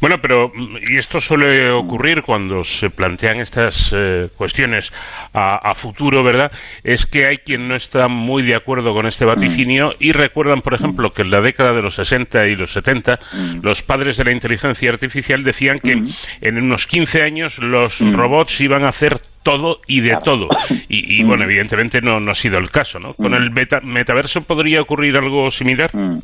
Bueno, pero y esto suele ocurrir cuando se plantean estas eh, cuestiones a, futuro, ¿verdad? Es que hay quien no está muy de acuerdo con este vaticinio y recuerdan, por ejemplo, que en la década de los 60 y los 70 los padres de la inteligencia artificial decían que en unos 15 años los robots iban a hacer todo y de todo. Y, Mm. bueno, evidentemente no, no ha sido el caso, ¿no? ¿Con el meta- metaverso podría ocurrir algo similar? Mm.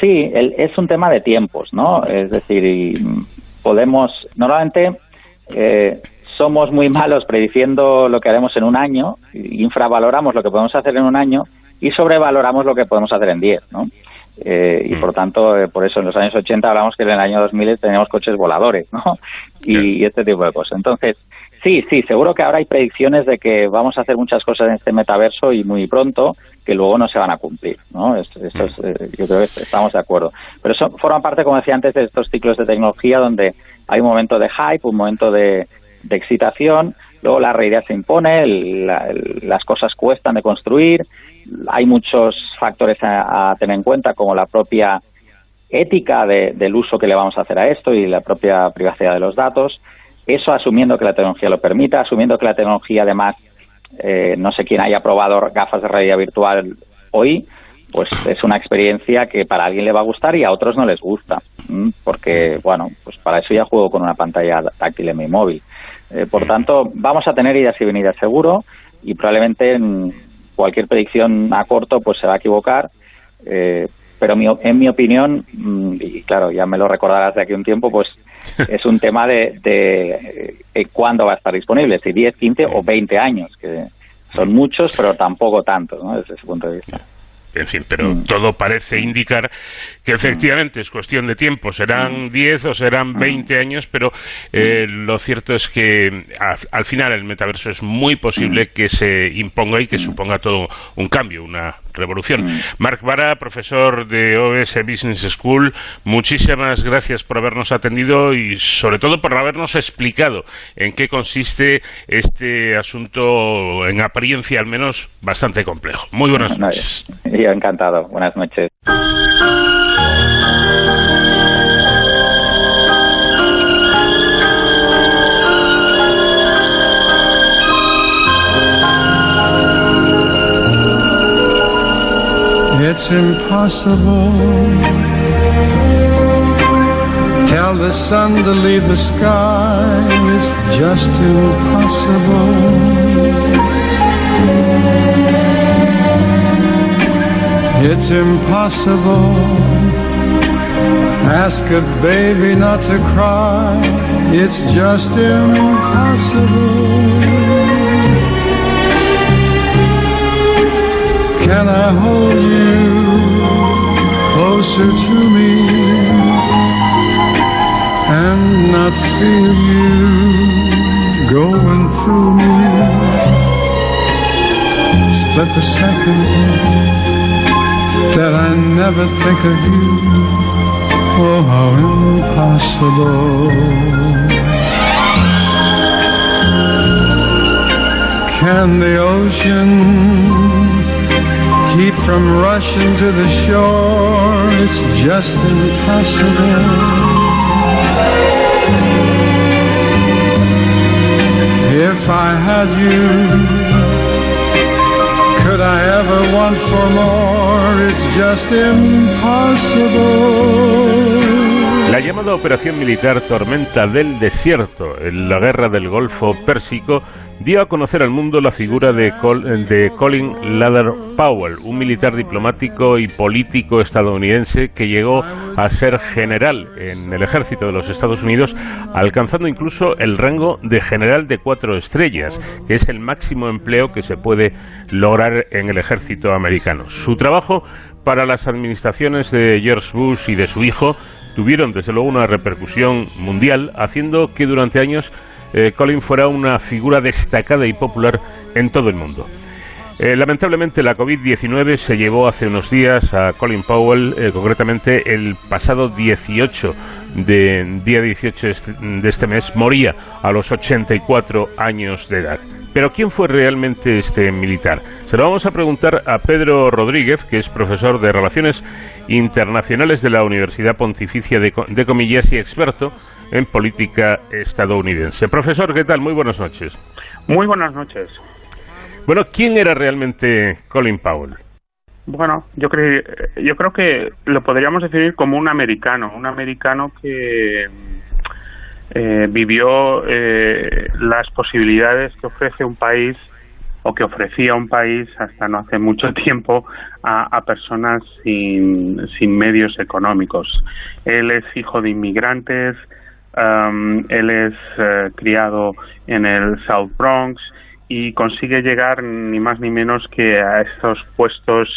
Sí, el- es un tema de tiempos, ¿no? Es decir, y, mm, podemos, normalmente eh, somos muy malos prediciendo lo que haremos en un año, infravaloramos lo que podemos hacer en un año y sobrevaloramos lo que podemos hacer en 10, ¿no? Eh, y por tanto, eh, por eso en los años 80 hablamos que en el año 2000 teníamos coches voladores, ¿no? Y, y este tipo de cosas. Entonces, sí, sí, seguro que ahora hay predicciones de que vamos a hacer muchas cosas en este metaverso y muy pronto que luego no se van a cumplir, ¿no? Esto, esto es, eh, yo creo que estamos de acuerdo. Pero eso forma parte, como decía antes, de estos ciclos de tecnología donde hay un momento de hype, un momento de, excitación, luego la realidad se impone, las cosas cuestan de construir, hay muchos factores a, a tener en cuenta, como la propia ética de- del uso que le vamos a hacer a esto y la propia privacidad de los datos. Eso asumiendo que la tecnología lo permita, asumiendo que la tecnología además, eh, no sé quién haya probado gafas de realidad virtual hoy, pues es una experiencia que para alguien le va a gustar y a otros no les gusta, ¿m? porque bueno, pues para eso ya juego con una pantalla táctil en mi móvil. Eh, por tanto, vamos a tener idas y venidas seguro y probablemente en cualquier predicción a corto pues se va a equivocar, eh, pero mi- en mi opinión, mm, y claro, ya me lo recordarás de aquí un tiempo, pues es un tema de, de eh, cuándo va a estar disponible, si 10, 15 o 20 años, que son muchos, pero tampoco tantos, ¿no? desde ese punto de vista. En fin, pero Mm. todo parece indicar que efectivamente es cuestión de tiempo. Mm. Serán 10 o serán 20 años, pero eh, lo cierto es que al, al final el metaverso es muy posible Mm. que se imponga y que suponga todo un cambio, una revolución. Mm. Marc Vara, profesor de OS Business School, muchísimas gracias por habernos atendido y sobre todo por habernos explicado en qué consiste este asunto, en apariencia al menos, bastante complejo. Muy buenas No, noches. Yo encantado. Buenas noches. It's impossible. Tell the sun to leave the sky. It's just impossible. It's impossible. Ask a baby not to cry. It's just impossible. Can I hold you closer to me and not feel you going through me? Split the second that I never think of you. Oh, how impossible. Can the ocean keep from rushing to the shore. It's just impossible. If I had you, could I ever want for more? It's just impossible. La llamada Operación Militar Tormenta del Desierto en la Guerra del Golfo Pérsico dio a conocer al mundo la figura de, Col- de Colin Lather Powell, un militar diplomático y político estadounidense que llegó a ser general en el ejército de los Estados Unidos, alcanzando incluso el rango de general de cuatro estrellas, que es el máximo empleo que se puede lograr en el ejército americano. Su trabajo para las administraciones de George Bush y de su hijo tuvieron desde luego una repercusión mundial, haciendo que durante años eh, Colin fuera una figura destacada y popular en todo el mundo. Eh, lamentablemente la COVID-19 se llevó hace unos días a Colin Powell, eh, concretamente el pasado 18 de día 18 este- de este mes, moría a los 84 años de edad. Pero ¿quién fue realmente este militar? Se lo vamos a preguntar a Pedro Rodríguez, que es profesor de Relaciones Internacionales de la Universidad Pontificia de, de Comillas y experto en política estadounidense. Profesor, ¿qué tal? Muy buenas noches. Muy buenas noches. Bueno, ¿quién era realmente Colin Powell? Bueno, yo creo, yo creo que lo podríamos definir como un americano, un americano que, eh, vivió eh, las posibilidades que ofrece un país o que ofrecía un país hasta no hace mucho tiempo a, personas sin, sin, medios económicos. Él es hijo de inmigrantes, um, él es eh, criado en el South Bronx y consigue llegar ni más ni menos que a estos puestos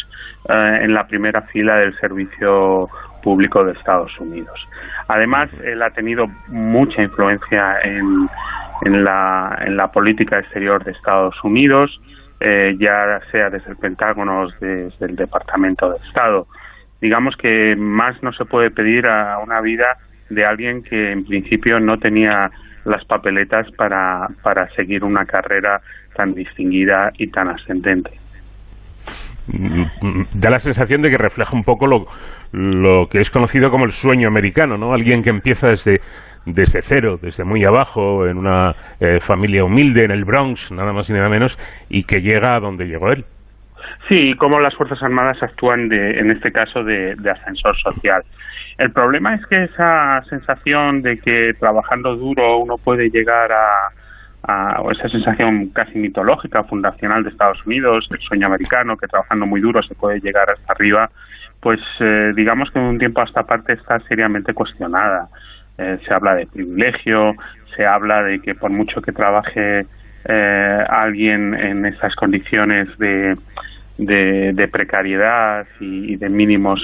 eh, en la primera fila del servicio público de Estados Unidos. Además, él ha tenido mucha influencia en, en la, política exterior de Estados Unidos, eh, ya sea desde el Pentágono o desde el Departamento de Estado. Digamos que más no se puede pedir a una vida de alguien que en principio no tenía las papeletas para, para seguir una carrera tan distinguida y tan ascendente. Da la sensación de que refleja un poco lo, lo que es conocido como el sueño americano, ¿no? Alguien que empieza desde desde cero, desde muy abajo, en una eh, familia humilde en el Bronx, nada más y nada menos, y que llega a donde llegó él. Sí, como las Fuerzas Armadas actúan de, en este caso de, ascensor social. El problema es que esa sensación de que trabajando duro uno puede llegar a, a esa sensación casi mitológica, fundacional de Estados Unidos, el sueño americano, que trabajando muy duro se puede llegar hasta arriba, pues eh, digamos que en un tiempo a esta parte está seriamente cuestionada. Eh, se habla de privilegio, se habla de que por mucho que trabaje eh, alguien en estas condiciones de, de, precariedad y, de mínimos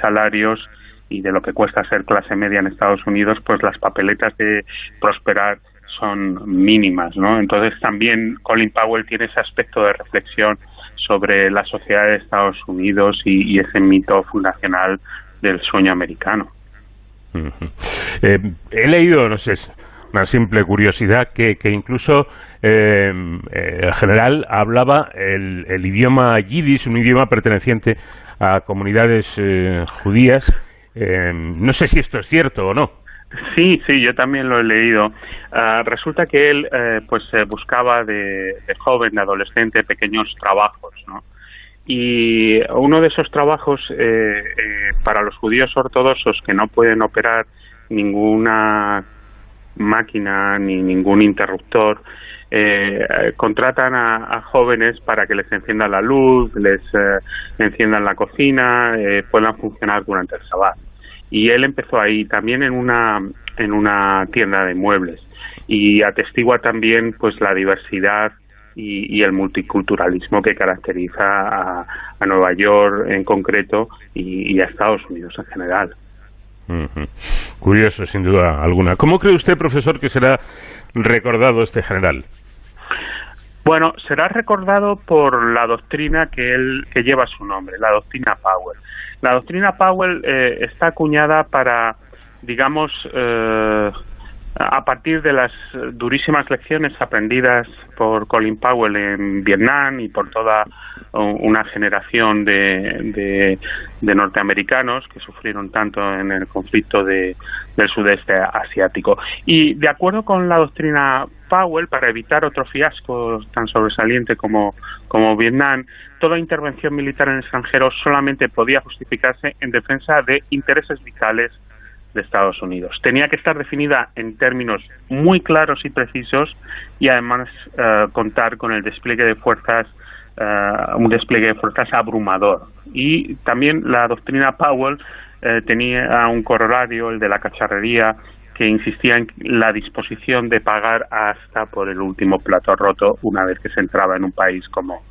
salarios y de lo que cuesta ser clase media en Estados Unidos, pues las papeletas de prosperar son mínimas, ¿no? Entonces también Colin Powell tiene ese aspecto de reflexión sobre la sociedad de Estados Unidos y ese mito fundacional del sueño americano. Eh, he leído, no sé, una simple curiosidad, que, incluso eh, eh, el general hablaba el, idioma yiddish, un idioma perteneciente a comunidades judías. no sé si esto es cierto o no. Sí, sí, yo también lo he leído. Ah, resulta que él pues buscaba de, joven, de adolescente, pequeños trabajos, ¿no? Y uno de esos trabajos eh, eh, para los judíos ortodoxos que no pueden operar ninguna máquina ni ningún interruptor, eh, contratan a, jóvenes para que les enciendan la luz, les enciendan la cocina, puedan funcionar durante el sabbat. Y él empezó ahí también en una en una tienda de muebles y atestigua también pues la diversidad y, el multiculturalismo que caracteriza a, Nueva York en concreto y, a Estados Unidos en general. Curioso, sin duda alguna. ¿Cómo cree usted, profesor, que será recordado este general? Bueno, será recordado por la doctrina que él que lleva su nombre, la doctrina Powell. La doctrina Powell eh, está acuñada para, digamos, eh, a partir de las durísimas lecciones aprendidas por Colin Powell en Vietnam y por toda una generación de, de, norteamericanos que sufrieron tanto en el conflicto de, del sudeste asiático. Y de acuerdo con la doctrina Powell, para evitar otro fiasco tan sobresaliente como, como Vietnam, toda intervención militar en el extranjero solamente podía justificarse en defensa de intereses vitales de Estados Unidos. Tenía que estar definida en términos muy claros y precisos y además eh, contar con el despliegue de fuerzas, eh, un despliegue de fuerzas abrumador. Y también la doctrina Powell eh, tenía un corolario, el de la cacharrería, que insistía en la disposición de pagar hasta por el último plato roto una vez que se entraba en un país como,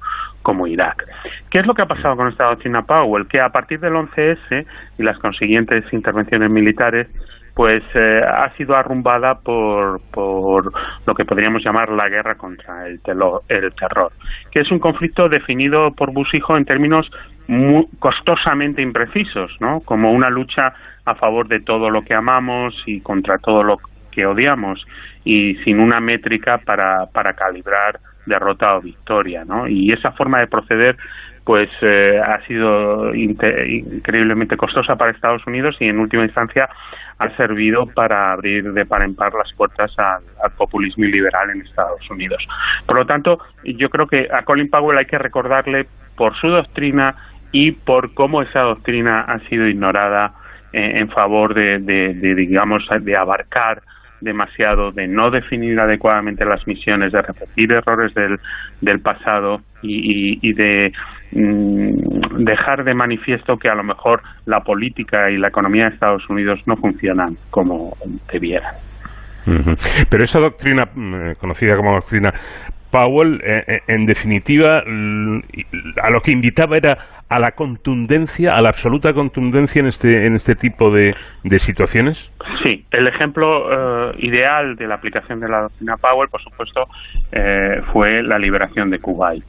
como Irak. ¿Qué es lo que ha pasado con esta doctrina Powell? Que a partir del 11S y las consiguientes intervenciones militares, pues eh, ha sido arrumbada por, por lo que podríamos llamar la guerra contra el, terror, que es un conflicto definido por Busijo en términos muy costosamente imprecisos, ¿no? Como una lucha a favor de todo lo que amamos y contra todo lo que odiamos y sin una métrica para, para calibrar derrota o victoria, ¿no? Y esa forma de proceder pues eh, ha sido increíblemente costosa para Estados Unidos y en última instancia ha servido para abrir de par en par las puertas al, populismo liberal en Estados Unidos. Por lo tanto, yo creo que a Colin Powell hay que recordarle por su doctrina y por cómo esa doctrina ha sido ignorada en favor de, digamos, de abarcar demasiado, de no definir adecuadamente las misiones, de repetir errores del, del pasado y, y, de mm, dejar de manifiesto que a lo mejor la política y la economía de Estados Unidos no funcionan como debieran. Pero esa doctrina, mm, conocida como doctrina Powell, eh, eh, en definitiva, a lo que invitaba era a la contundencia, a la absoluta contundencia en este, en este tipo de, situaciones. Sí, el ejemplo eh, ideal de la aplicación de la doctrina Powell, por supuesto, fue la liberación de Kuwait.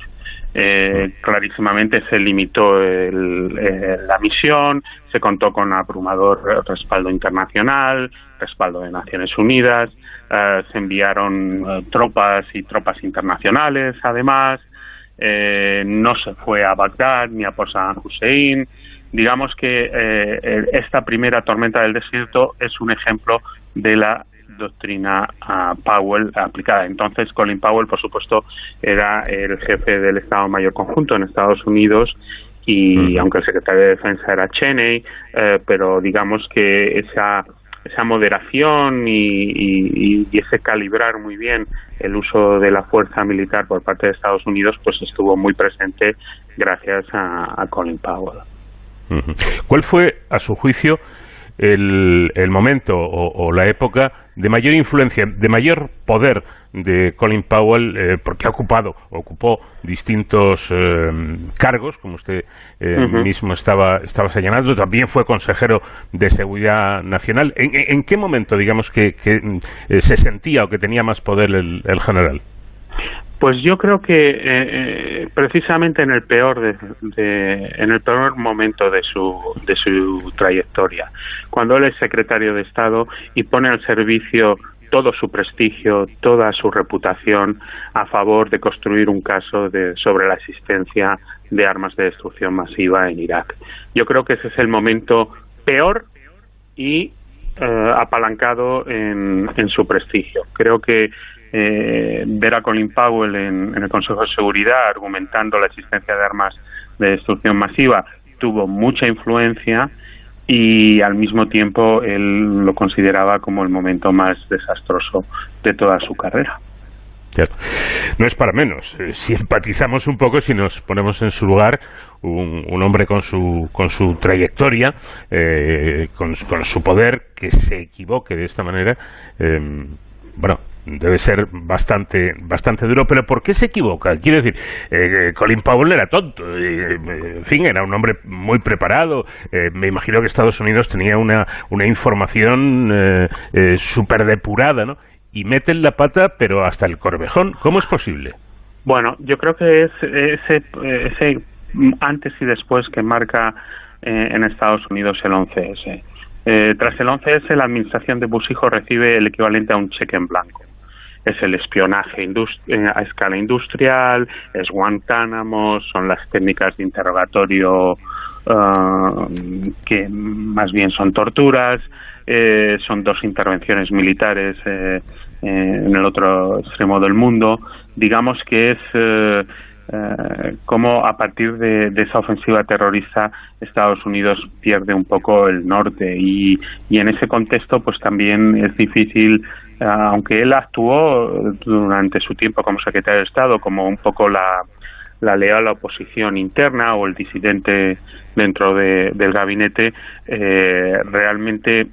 clarísimamente se limitó la misión, se contó con abrumador respaldo internacional, respaldo de Naciones Unidas, eh, se enviaron eh, tropas y tropas internacionales, además, eh, no se fue a Bagdad ni a por Hussein. Digamos que esta primera tormenta del desierto es un ejemplo de la doctrina uh, Powell aplicada. Entonces, Colin Powell, por supuesto, era el jefe del Estado Mayor Conjunto en Estados Unidos y aunque el secretario de Defensa era Cheney, pero digamos que esa esa moderación y, ese calibrar muy bien el uso de la fuerza militar por parte de Estados Unidos, pues estuvo muy presente gracias a, Colin Powell. ¿Cuál fue, a su juicio, el, el momento o, la época de mayor influencia, de mayor poder de Colin Powell, eh, porque ha ocupado, ocupó distintos eh, cargos, como usted eh, mismo estaba, estaba señalando, también fue consejero de Seguridad Nacional. ¿En, qué momento, digamos, que, se sentía o que tenía más poder el, general? Pues yo creo que precisamente en el peor de, en el peor momento de su de su trayectoria, cuando él es secretario de Estado y pone al servicio todo su prestigio, toda su reputación a favor de construir un caso de, sobre la existencia de armas de destrucción masiva en Irak. Yo creo que ese es el momento peor y eh, apalancado en, su prestigio. Creo que eh, ver a Colin Powell en, el Consejo de Seguridad argumentando la existencia de armas de destrucción masiva tuvo mucha influencia y al mismo tiempo él lo consideraba como el momento más desastroso de toda su carrera. No es para menos. Eh, si empatizamos un poco, si nos ponemos en su lugar, un, hombre con su, con su trayectoria, eh, con, su poder, que se equivoque de esta manera, eh, bueno, debe ser bastante bastante duro, pero ¿por qué se equivoca? Quiero decir, eh, Colin Powell era tonto, eh, en fin, era un hombre muy preparado, eh, me imagino que Estados Unidos tenía una, una información súper depurada, ¿no? Y meten la pata, pero hasta el corvejón, ¿cómo es posible? Bueno, yo creo que es ese, ese antes y después que marca en Estados Unidos el 11S. tras el 11S, la administración de Bush hijo recibe el equivalente a un cheque en blanco es el espionaje eh, a escala industrial, es Guantánamo, son las técnicas de interrogatorio eh, que más bien son torturas, eh, son dos intervenciones militares en el otro extremo del mundo. Digamos que es como a partir de, de, esa ofensiva terrorista Estados Unidos pierde un poco el norte y, y en ese contexto pues también es difícil aunque él actuó durante su tiempo como secretario de Estado como un poco la, la leal oposición interna o el disidente dentro del gabinete, eh, realmente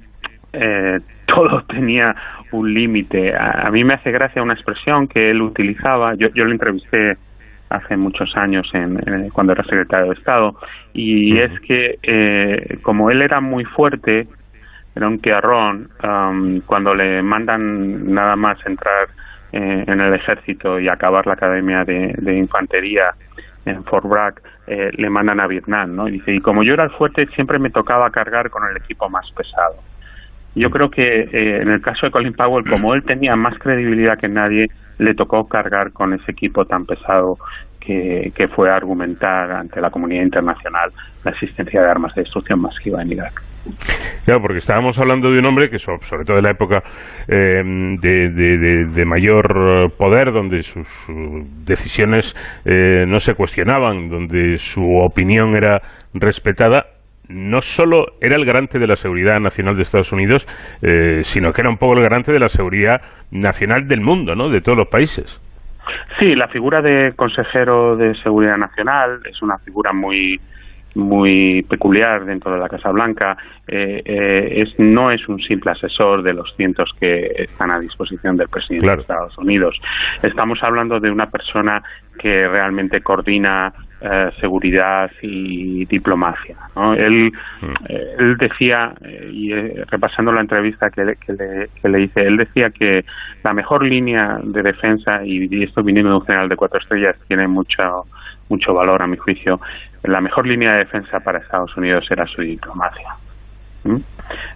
eh, todo tenía un límite. A, mí me hace gracia una expresión que él utilizaba, yo, yo lo entrevisté hace muchos años en, cuando era secretario de Estado, y es que eh, como él era muy fuerte, era un tiarrón um, cuando le mandan nada más entrar eh, en el ejército y acabar la academia de, infantería en Fort Bragg, eh, le mandan a Vietnam, ¿no? Y dice, y como yo era el fuerte, siempre me tocaba cargar con el equipo más pesado. Yo creo que eh, en el caso de Colin Powell, como él tenía más credibilidad que nadie, le tocó cargar con ese equipo tan pesado que, que fue argumentar ante la comunidad internacional la existencia de armas de destrucción masiva en Irak. Claro, porque estábamos hablando de un hombre que, sobre todo en la época eh, de, mayor poder, donde sus decisiones eh, no se cuestionaban, donde su opinión era respetada, no solo era el garante de la seguridad nacional de Estados Unidos, eh, sino que era un poco el garante de la seguridad nacional del mundo, ¿no? De todos los países. Sí, la figura de consejero de seguridad nacional es una figura muy muy peculiar dentro de la Casa Blanca. Eh, eh, es, no es un simple asesor de los cientos que están a disposición del presidente de Estados Unidos. Estamos hablando de una persona que realmente coordina eh, seguridad y diplomacia. Él, él decía, y repasando la entrevista que le, que, le, hice, él decía que la mejor línea de defensa, y, esto viniendo de un general de cuatro estrellas, tiene mucho mucho valor a mi juicio, la mejor línea de defensa para Estados Unidos era su diplomacia. ¿Mm?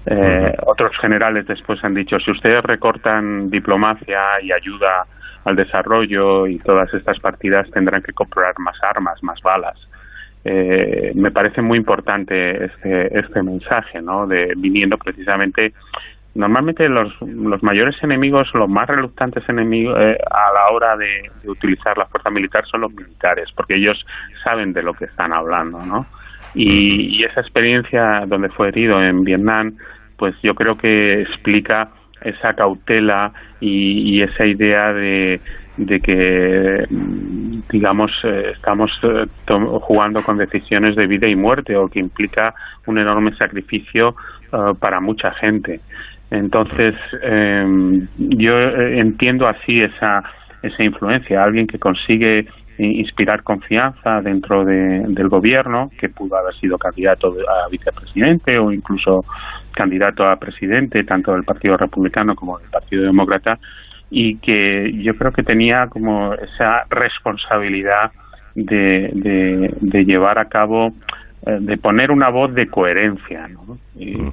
Eh, otros generales después han dicho, si ustedes recortan diplomacia y ayuda al desarrollo y todas estas partidas tendrán que comprar más armas, más balas. Eh, me parece muy importante este, este mensaje, ¿no? De viniendo precisamente normalmente los, los mayores enemigos, los más reluctantes enemigos eh, a la hora de, utilizar la fuerza militar son los militares, porque ellos saben de lo que están hablando, ¿no? Y, esa experiencia donde fue herido en Vietnam, pues yo creo que explica esa cautela y, esa idea de, de que, digamos, eh, estamos eh, jugando con decisiones de vida y muerte o que implica un enorme sacrificio para mucha gente. Entonces, em, yo eh, entiendo así esa, esa influencia, alguien que consigue inspirar confianza dentro del gobierno, que pudo haber sido candidato a vicepresidente o incluso candidato a presidente, tanto del Partido Republicano como del Partido Demócrata, y que yo creo que tenía como esa responsabilidad de, de, llevar a cabo, eh, de poner una voz de coherencia,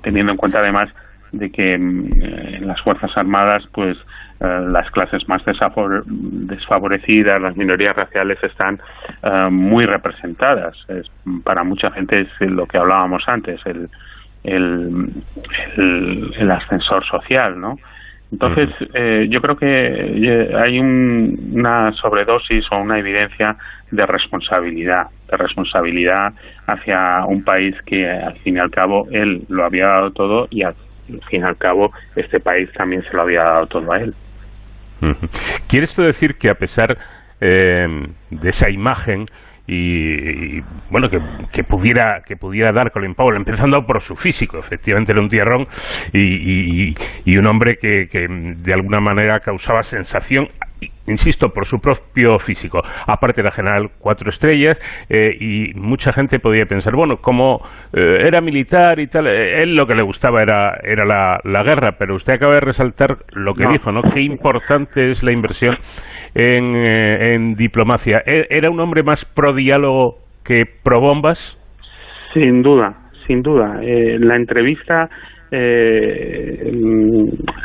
teniendo en cuenta además de que mm, en las Fuerzas Armadas, pues eh, las clases más desfavorecidas, las minorías raciales están eh, muy representadas. para mucha gente es lo que hablábamos antes, el, el, el, ascensor social, ¿no? Entonces, eh, yo creo que hay una sobredosis o una evidencia de responsabilidad, de responsabilidad hacia un país que al fin y al cabo él lo había dado todo y al fin y al cabo este país también se lo había dado todo a él. ¿Quiere esto decir que a pesar eh, de esa imagen y, bueno que, pudiera que pudiera dar Colin Powell empezando por su físico efectivamente era un tierrón y, y, un hombre que, que, de alguna manera causaba sensación insisto, por su propio físico. Aparte la general cuatro estrellas eh, y mucha gente podía pensar, bueno, como eh, era militar y tal, eh, él lo que le gustaba era, era la, la, guerra, pero usted acaba de resaltar lo que dijo, ¿no? Qué importante es la inversión en, en diplomacia. ¿E-, ¿Era un hombre más pro diálogo que pro bombas? Sin duda, sin duda. la entrevista eh,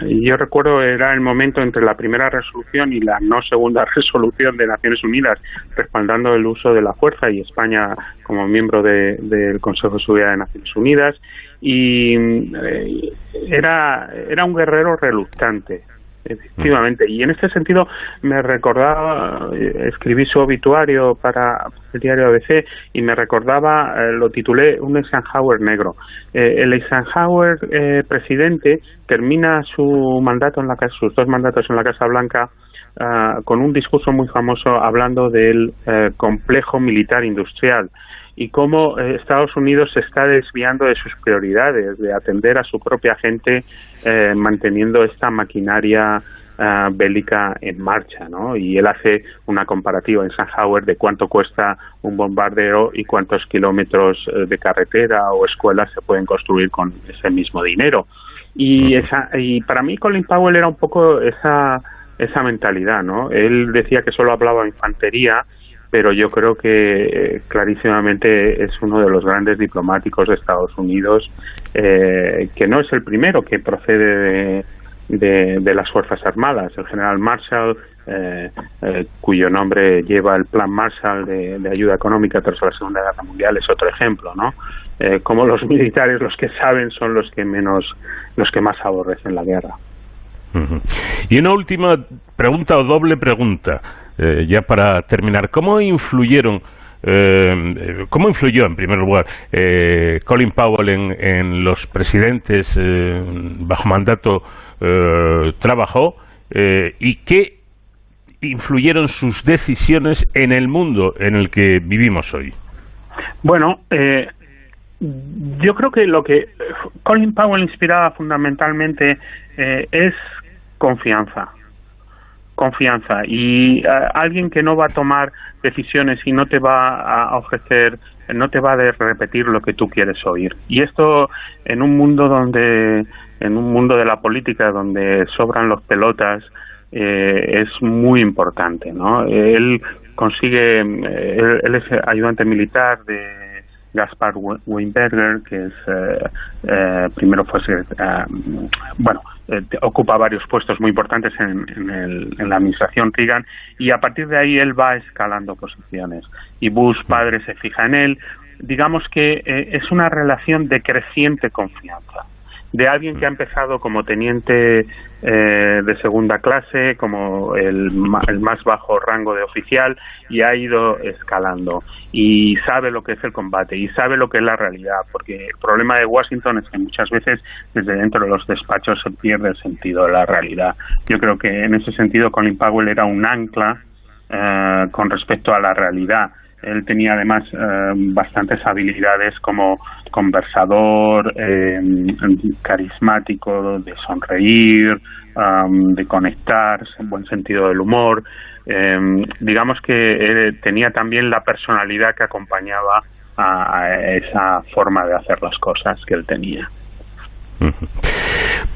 yo recuerdo era el momento entre la primera resolución y la no segunda resolución de Naciones Unidas respaldando el uso de la fuerza y España como miembro del Consejo de Seguridad de Naciones Unidas. Y eh, era era un guerrero reluctante Efectivamente, y en este sentido me recordaba, eh, escribí su obituario para el diario ABC y me recordaba, eh, lo titulé Un Eisenhower negro. Eh, el Eisenhower presidente termina su mandato en la sus dos mandatos en la Casa Blanca ah, con un discurso muy famoso hablando del complejo militar industrial y cómo eh, Estados Unidos se está desviando de sus prioridades, de atender a su propia gente eh, manteniendo esta maquinaria eh, bélica en marcha, ¿no? Y él hace una comparativa en Eisenhower de cuánto cuesta un bombardeo y cuántos kilómetros de carretera o escuelas se pueden construir con ese mismo dinero. Y, esa, y para mí Colin Powell era un poco esa, esa mentalidad, ¿no? Él decía que solo hablaba infantería, pero yo creo que eh, clarísimamente es uno de los grandes diplomáticos de Estados Unidos, eh, que no es el primero que procede de, las Fuerzas Armadas. El general Marshall, eh, cuyo nombre lleva el Plan Marshall de, ayuda económica tras la Segunda Guerra Mundial, es otro ejemplo, ¿no? como los militares, los que saben, son los que menos, los que más aborrecen la guerra. Y una última pregunta o doble pregunta. Eh, ya para terminar, ¿cómo influyeron eh, ¿cómo influyó en primer lugar eh, Colin Powell en, en los presidentes bajo mandato trabajó y qué influyeron sus decisiones en el mundo en el que vivimos hoy? Bueno, yo creo que lo que Colin Powell inspiraba fundamentalmente es confianza confianza y eh, alguien que no va a tomar decisiones y no te va a ofrecer, no te va a repetir lo que tú quieres oír. Y esto en un mundo donde, en un mundo de la política donde sobran los pelotas, eh, es muy importante, ¿no? Él consigue, eh, él es ayudante militar de Gaspar Weinberger, que es eh, eh, primero fue eh, bueno ocupa varios puestos muy importantes en, en, la administración Reagan y a partir de ahí él va escalando posiciones. Y Bush padre se fija en él. Digamos que es una relación de creciente confianza de alguien que ha empezado como teniente eh, de segunda clase, como el, el, más bajo rango de oficial, y ha ido escalando. Y sabe lo que es el combate, y sabe lo que es la realidad, porque el problema de Washington es que muchas veces desde dentro de los despachos se pierde el sentido de la realidad. Yo creo que en ese sentido Colin Powell era un ancla eh, con respecto a la realidad él tenía además eh, bastantes habilidades como conversador, eh, carismático, de sonreír, de conectar, en buen sentido del humor. Eh, digamos que tenía también la personalidad que acompañaba a esa forma de hacer las cosas que él tenía.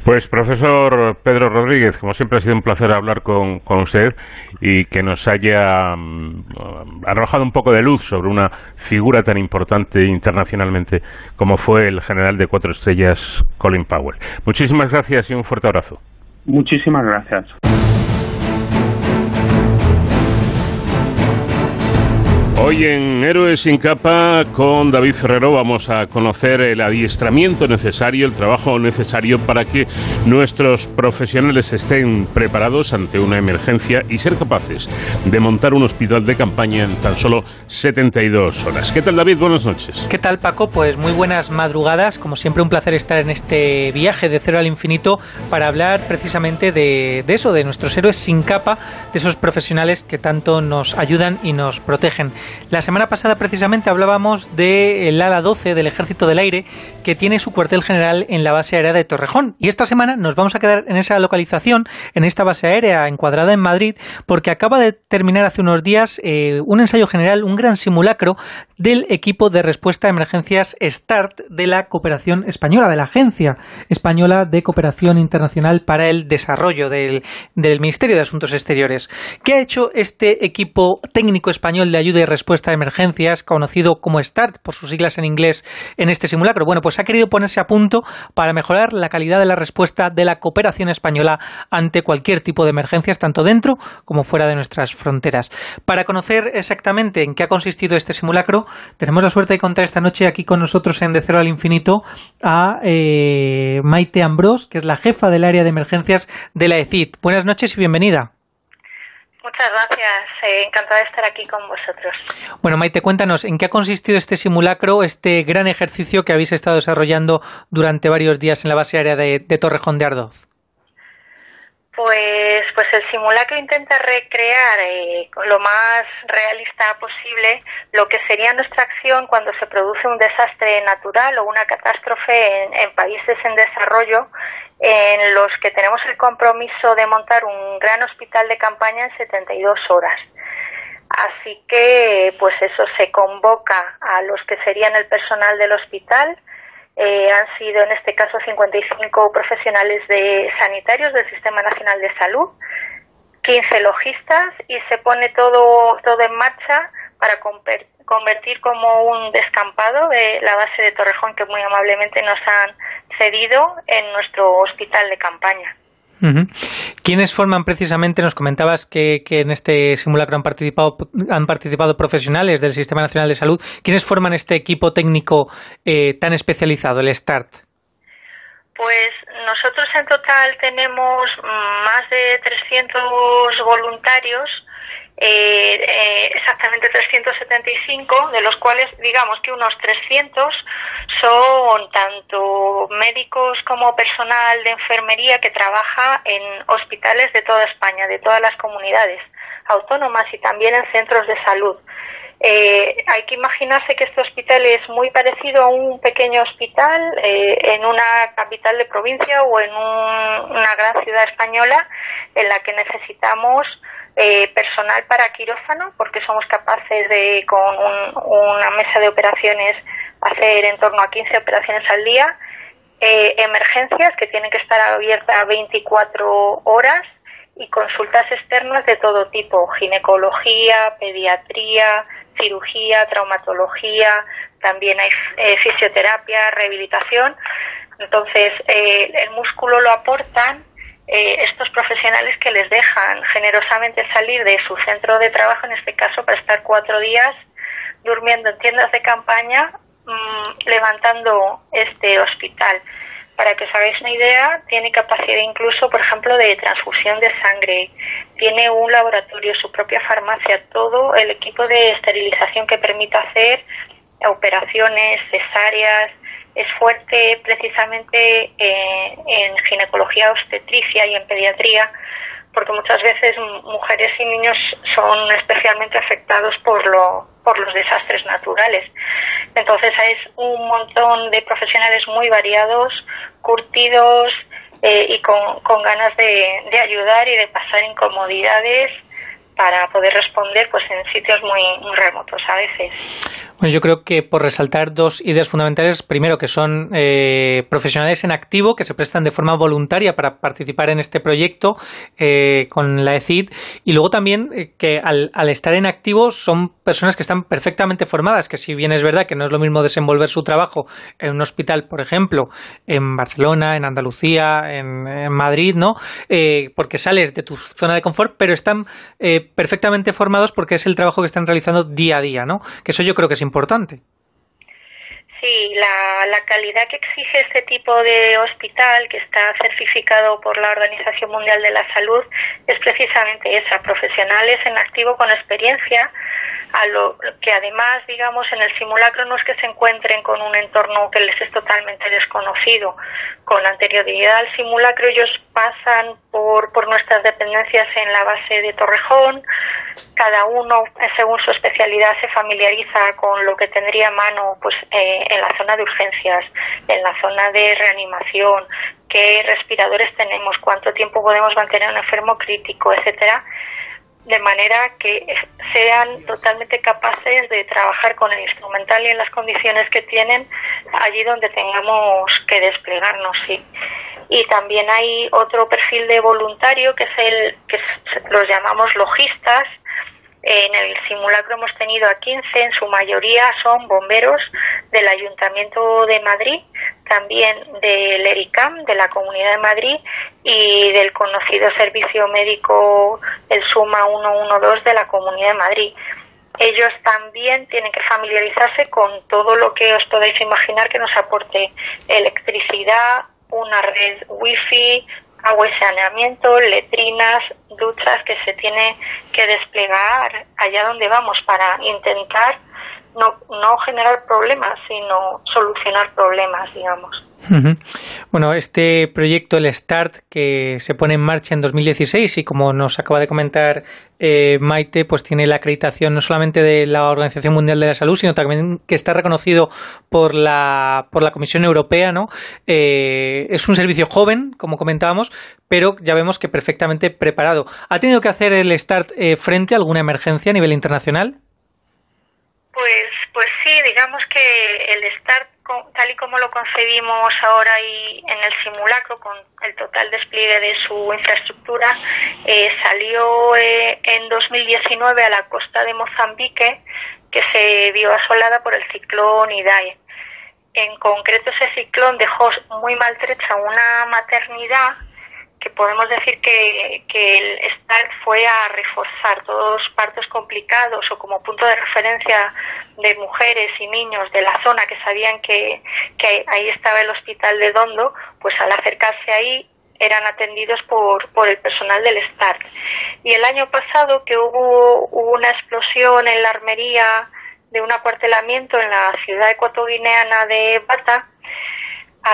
Pues profesor Pedro Rodríguez, como siempre ha sido un placer hablar con, usted y que nos haya mm, arrojado un poco de luz sobre una figura tan importante internacionalmente como fue el general de cuatro estrellas Colin Powell. Muchísimas gracias y un fuerte abrazo. Muchísimas gracias. Hoy en Héroes sin capa con David Ferrero vamos a conocer el adiestramiento necesario, el trabajo necesario para que nuestros profesionales estén preparados ante una emergencia y ser capaces de montar un hospital de campaña en tan solo 72 horas. ¿Qué tal David? Buenas noches. ¿Qué tal Paco? Pues muy buenas madrugadas. Como siempre un placer estar en este viaje de cero al infinito para hablar precisamente de, eso, de nuestros héroes sin capa, de esos profesionales que tanto nos ayudan y nos protegen. La semana pasada precisamente hablábamos del ala 12 del Ejército del Aire que tiene su cuartel general en la base aérea de Torrejón. Y esta semana nos vamos a quedar en esa localización, en esta base aérea encuadrada en Madrid, porque acaba de terminar hace unos días eh, un ensayo general, un gran simulacro del equipo de respuesta a emergencias START de la cooperación española, de la Agencia Española de Cooperación Internacional para el Desarrollo del, del Ministerio de Asuntos Exteriores. ¿Qué ha hecho este equipo técnico español de ayuda y respuesta a emergencias, conocido como START por sus siglas en inglés en este simulacro. Bueno, pues ha querido ponerse a punto para mejorar la calidad de la respuesta de la cooperación española ante cualquier tipo de emergencias, tanto dentro como fuera de nuestras fronteras. Para conocer exactamente en qué ha consistido este simulacro, tenemos la suerte de contar esta noche aquí con nosotros en De Cero al Infinito a eh, Maite Ambrós, que es la jefa del área de emergencias de la ECIT. Buenas noches y bienvenida. Muchas gracias, eh, encantada de estar aquí con vosotros. Bueno, Maite, cuéntanos, ¿en qué ha consistido este simulacro, este gran ejercicio que habéis estado desarrollando durante varios días en la base aérea de Torrejón de Ardoz? Pues, pues el simulacro intenta recrear eh, lo más realista posible lo que sería nuestra acción cuando se produce un desastre natural o una catástrofe en, países en desarrollo en los que tenemos el compromiso de montar un gran hospital de campaña en 72 horas. Así que, pues eso se convoca a los que serían el personal del hospital, eh, han sido en este caso 55 profesionales de sanitarios del Sistema Nacional de Salud, 15 logistas y se pone todo, todo en marcha para convertir como un descampado de la base de Torrejón que muy amablemente nos han cedido en nuestro hospital de campaña. ¿Quiénes forman precisamente? Nos comentabas que, en este simulacro han participado, han participado profesionales del Sistema Nacional de Salud. ¿Quiénes forman este equipo técnico eh, tan especializado, el START? Pues nosotros en total tenemos más de 300 voluntarios, eh, eh, precisamente 375, de los cuales digamos que unos 300 son tanto médicos como personal de enfermería que trabaja en hospitales de toda España, de todas las comunidades autónomas y también en centros de salud. Eh, hay que imaginarse que este hospital es muy parecido a un pequeño hospital eh, en una capital de provincia o en una gran ciudad española en la que necesitamos eh, personal para quirófano porque somos capaces de con una mesa de operaciones hacer en torno a 15 operaciones al día, emergencias que tienen que estar abiertas 24 horas y consultas externas de todo tipo, ginecología, pediatría, cirugía, traumatología, también hay eh, fisioterapia, rehabilitación. Entonces, eh, el músculo lo aportan eh, estos profesionales que les dejan generosamente salir de su centro de trabajo, en este caso, para estar cuatro días durmiendo en tiendas de campaña, mm, levantando este hospital. Para que os hagáis una idea, tiene capacidad incluso, por ejemplo, de transfusión de sangre. Tiene un laboratorio, su propia farmacia, todo el equipo de esterilización que permite hacer operaciones, cesáreas. Es fuerte precisamente eh, en ginecología obstetricia y en pediatría porque muchas veces mujeres y niños son especialmente afectados por, lo, por los desastres naturales. Entonces es un montón de profesionales muy variados, curtidos eh, y con, ganas de, ayudar y de pasar incomodidades para poder responder pues en sitios muy remotos a veces. Bueno, yo creo que por resaltar dos ideas fundamentales, primero que son eh, profesionales en activo que se prestan de forma voluntaria para participar en este proyecto eh, con la ECID y luego también eh, que al, al, estar en activo son personas que están perfectamente formadas, que si bien es verdad que no es lo mismo desenvolver su trabajo en un hospital, por ejemplo, en Barcelona, en Andalucía, en, Madrid, ¿no? porque sales de tu zona de confort, pero están perfectamente formados porque es el trabajo que están realizando día a día, ¿no? Que eso yo creo que es importante. Sí, la, la, calidad que exige este tipo de hospital, que está certificado por la Organización Mundial de la Salud, es precisamente esa, profesionales en activo con experiencia, a lo que además, digamos, en el simulacro no es que se encuentren con un entorno que les es totalmente desconocido. Con anterioridad al simulacro ellos pasan por, por nuestras dependencias en la base de Torrejón, cada uno, según su especialidad, se familiariza con lo que tendría a mano pues, eh, en la zona de urgencias, en la zona de reanimación, qué respiradores tenemos, cuánto tiempo podemos mantener un enfermo crítico, etcétera, de manera que sean totalmente capaces de trabajar con el instrumental y en las condiciones que tienen allí donde tengamos que desplegarnos. Sí. Y también hay otro perfil de voluntario que es el que los llamamos logistas, en el simulacro hemos tenido a 15, en su mayoría son bomberos del Ayuntamiento de Madrid, también del ERICAM, de la Comunidad de Madrid, y del conocido servicio médico, el SUMA 112 de la Comunidad de Madrid. Ellos también tienen que familiarizarse con todo lo que os podéis imaginar que nos aporte electricidad, una red wifi, agua y saneamiento, letrinas, duchas que se tiene que desplegar allá donde vamos para intentar no, no generar problemas, sino solucionar problemas, digamos. Bueno, este proyecto, el START, que se pone en marcha en 2016 y como nos acaba de comentar eh, Maite, pues tiene la acreditación no solamente de la Organización Mundial de la Salud, sino también que está reconocido por la, por la Comisión Europea, ¿no? Eh, es un servicio joven, como comentábamos, pero ya vemos que perfectamente preparado. ¿Ha tenido que hacer el START eh, frente a alguna emergencia a nivel internacional? Pues, pues sí, digamos que el START, tal y como lo concebimos ahora y en el simulacro, con el total despliegue de su infraestructura, eh, salió eh, en 2019 a la costa de Mozambique, que se vio asolada por el ciclón Idai. En concreto, ese ciclón dejó muy maltrecha una maternidad que podemos decir que, el START fue a reforzar todos los partos complicados o como punto de referencia de mujeres y niños de la zona que sabían que, que ahí estaba el hospital de Dondo, pues al acercarse ahí eran atendidos por, por el personal del START. Y el año pasado que hubo, hubo una explosión en la armería de un acuartelamiento en la ciudad ecuatoguineana de Bata,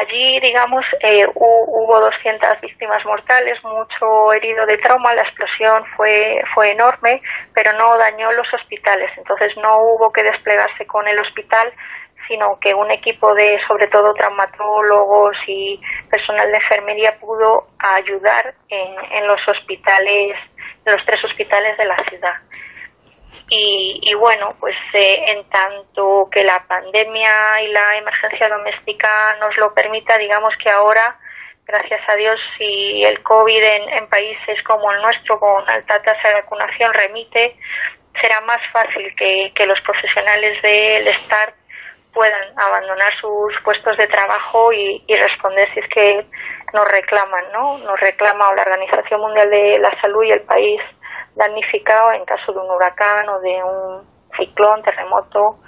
allí, digamos, eh, hubo 200 víctimas mortales, mucho herido de trauma, la explosión fue, fue enorme, pero no dañó los hospitales, entonces no hubo que desplegarse con el hospital sino que un equipo de, sobre todo, traumatólogos y personal de enfermería pudo ayudar en, los hospitales, en los tres hospitales de la ciudad. Y, bueno, pues eh, en tanto que la pandemia y la emergencia doméstica nos lo permita, digamos que ahora, gracias a Dios, si el COVID en, países como el nuestro, con alta tasa de vacunación, remite, será más fácil que, que los profesionales del START puedan abandonar sus puestos de trabajo y, responder si es que nos reclaman, ¿no? Nos reclama la Organización Mundial de la Salud y el país damnificado en caso de un huracán o de un ciclón, terremoto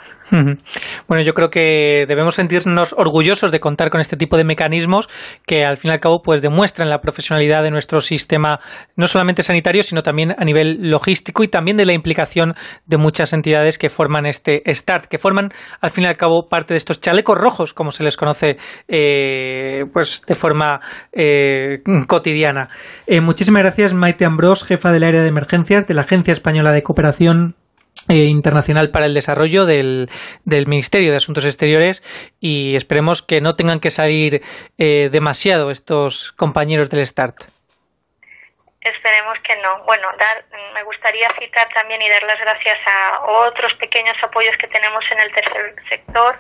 bueno, yo creo que debemos sentirnos orgullosos de contar con este tipo de mecanismos que al fin y al cabo pues demuestran la profesionalidad de nuestro sistema no solamente sanitario, sino también a nivel logístico y también de la implicación de muchas entidades que forman este START, que forman al fin y al cabo parte de estos chalecos rojos, como se les conoce eh, pues de forma eh, cotidiana. Eh, muchísimas gracias Maite Ambrós, jefa del área de emergencias de la Agencia Española de Cooperación eh, internacional para el Desarrollo del, del, Ministerio de Asuntos Exteriores y esperemos que no tengan que salir eh, demasiado estos compañeros del START. Esperemos que no. Bueno, dar, me gustaría citar también y dar las gracias a otros pequeños apoyos que tenemos en el tercer sector,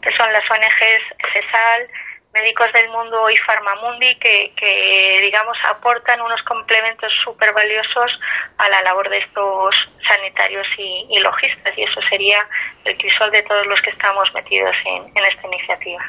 que son las ONGs CESAL, Médicos del Mundo y Farmamundi que, que digamos, aportan unos complementos súper valiosos a la labor de estos sanitarios y, logistas, y eso sería el crisol de todos los que estamos metidos en, en, esta iniciativa.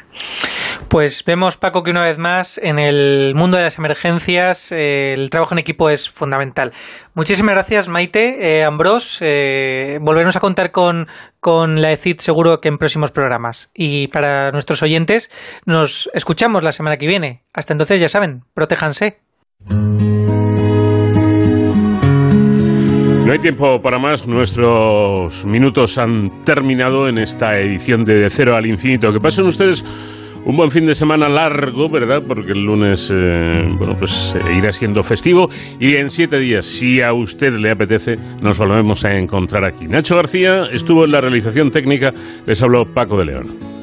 Pues vemos, Paco, que una vez más en el mundo de las emergencias eh, el trabajo en equipo es fundamental. Muchísimas gracias, Maite, eh, Ambrós. Eh, volveremos a contar con, con la ECID seguro que en próximos programas. Y para nuestros oyentes, nos escuchamos la semana que viene. Hasta entonces, ya saben, protéjanse. No hay tiempo para más. Nuestros minutos han terminado en esta edición de De Cero al Infinito. Que pasen ustedes un buen fin de semana largo, ¿verdad? Porque el lunes, eh, bueno, pues eh, irá siendo festivo. Y en siete días, si a usted le apetece, nos volvemos a encontrar aquí. Nacho García estuvo en la realización técnica. Les habló Paco de León.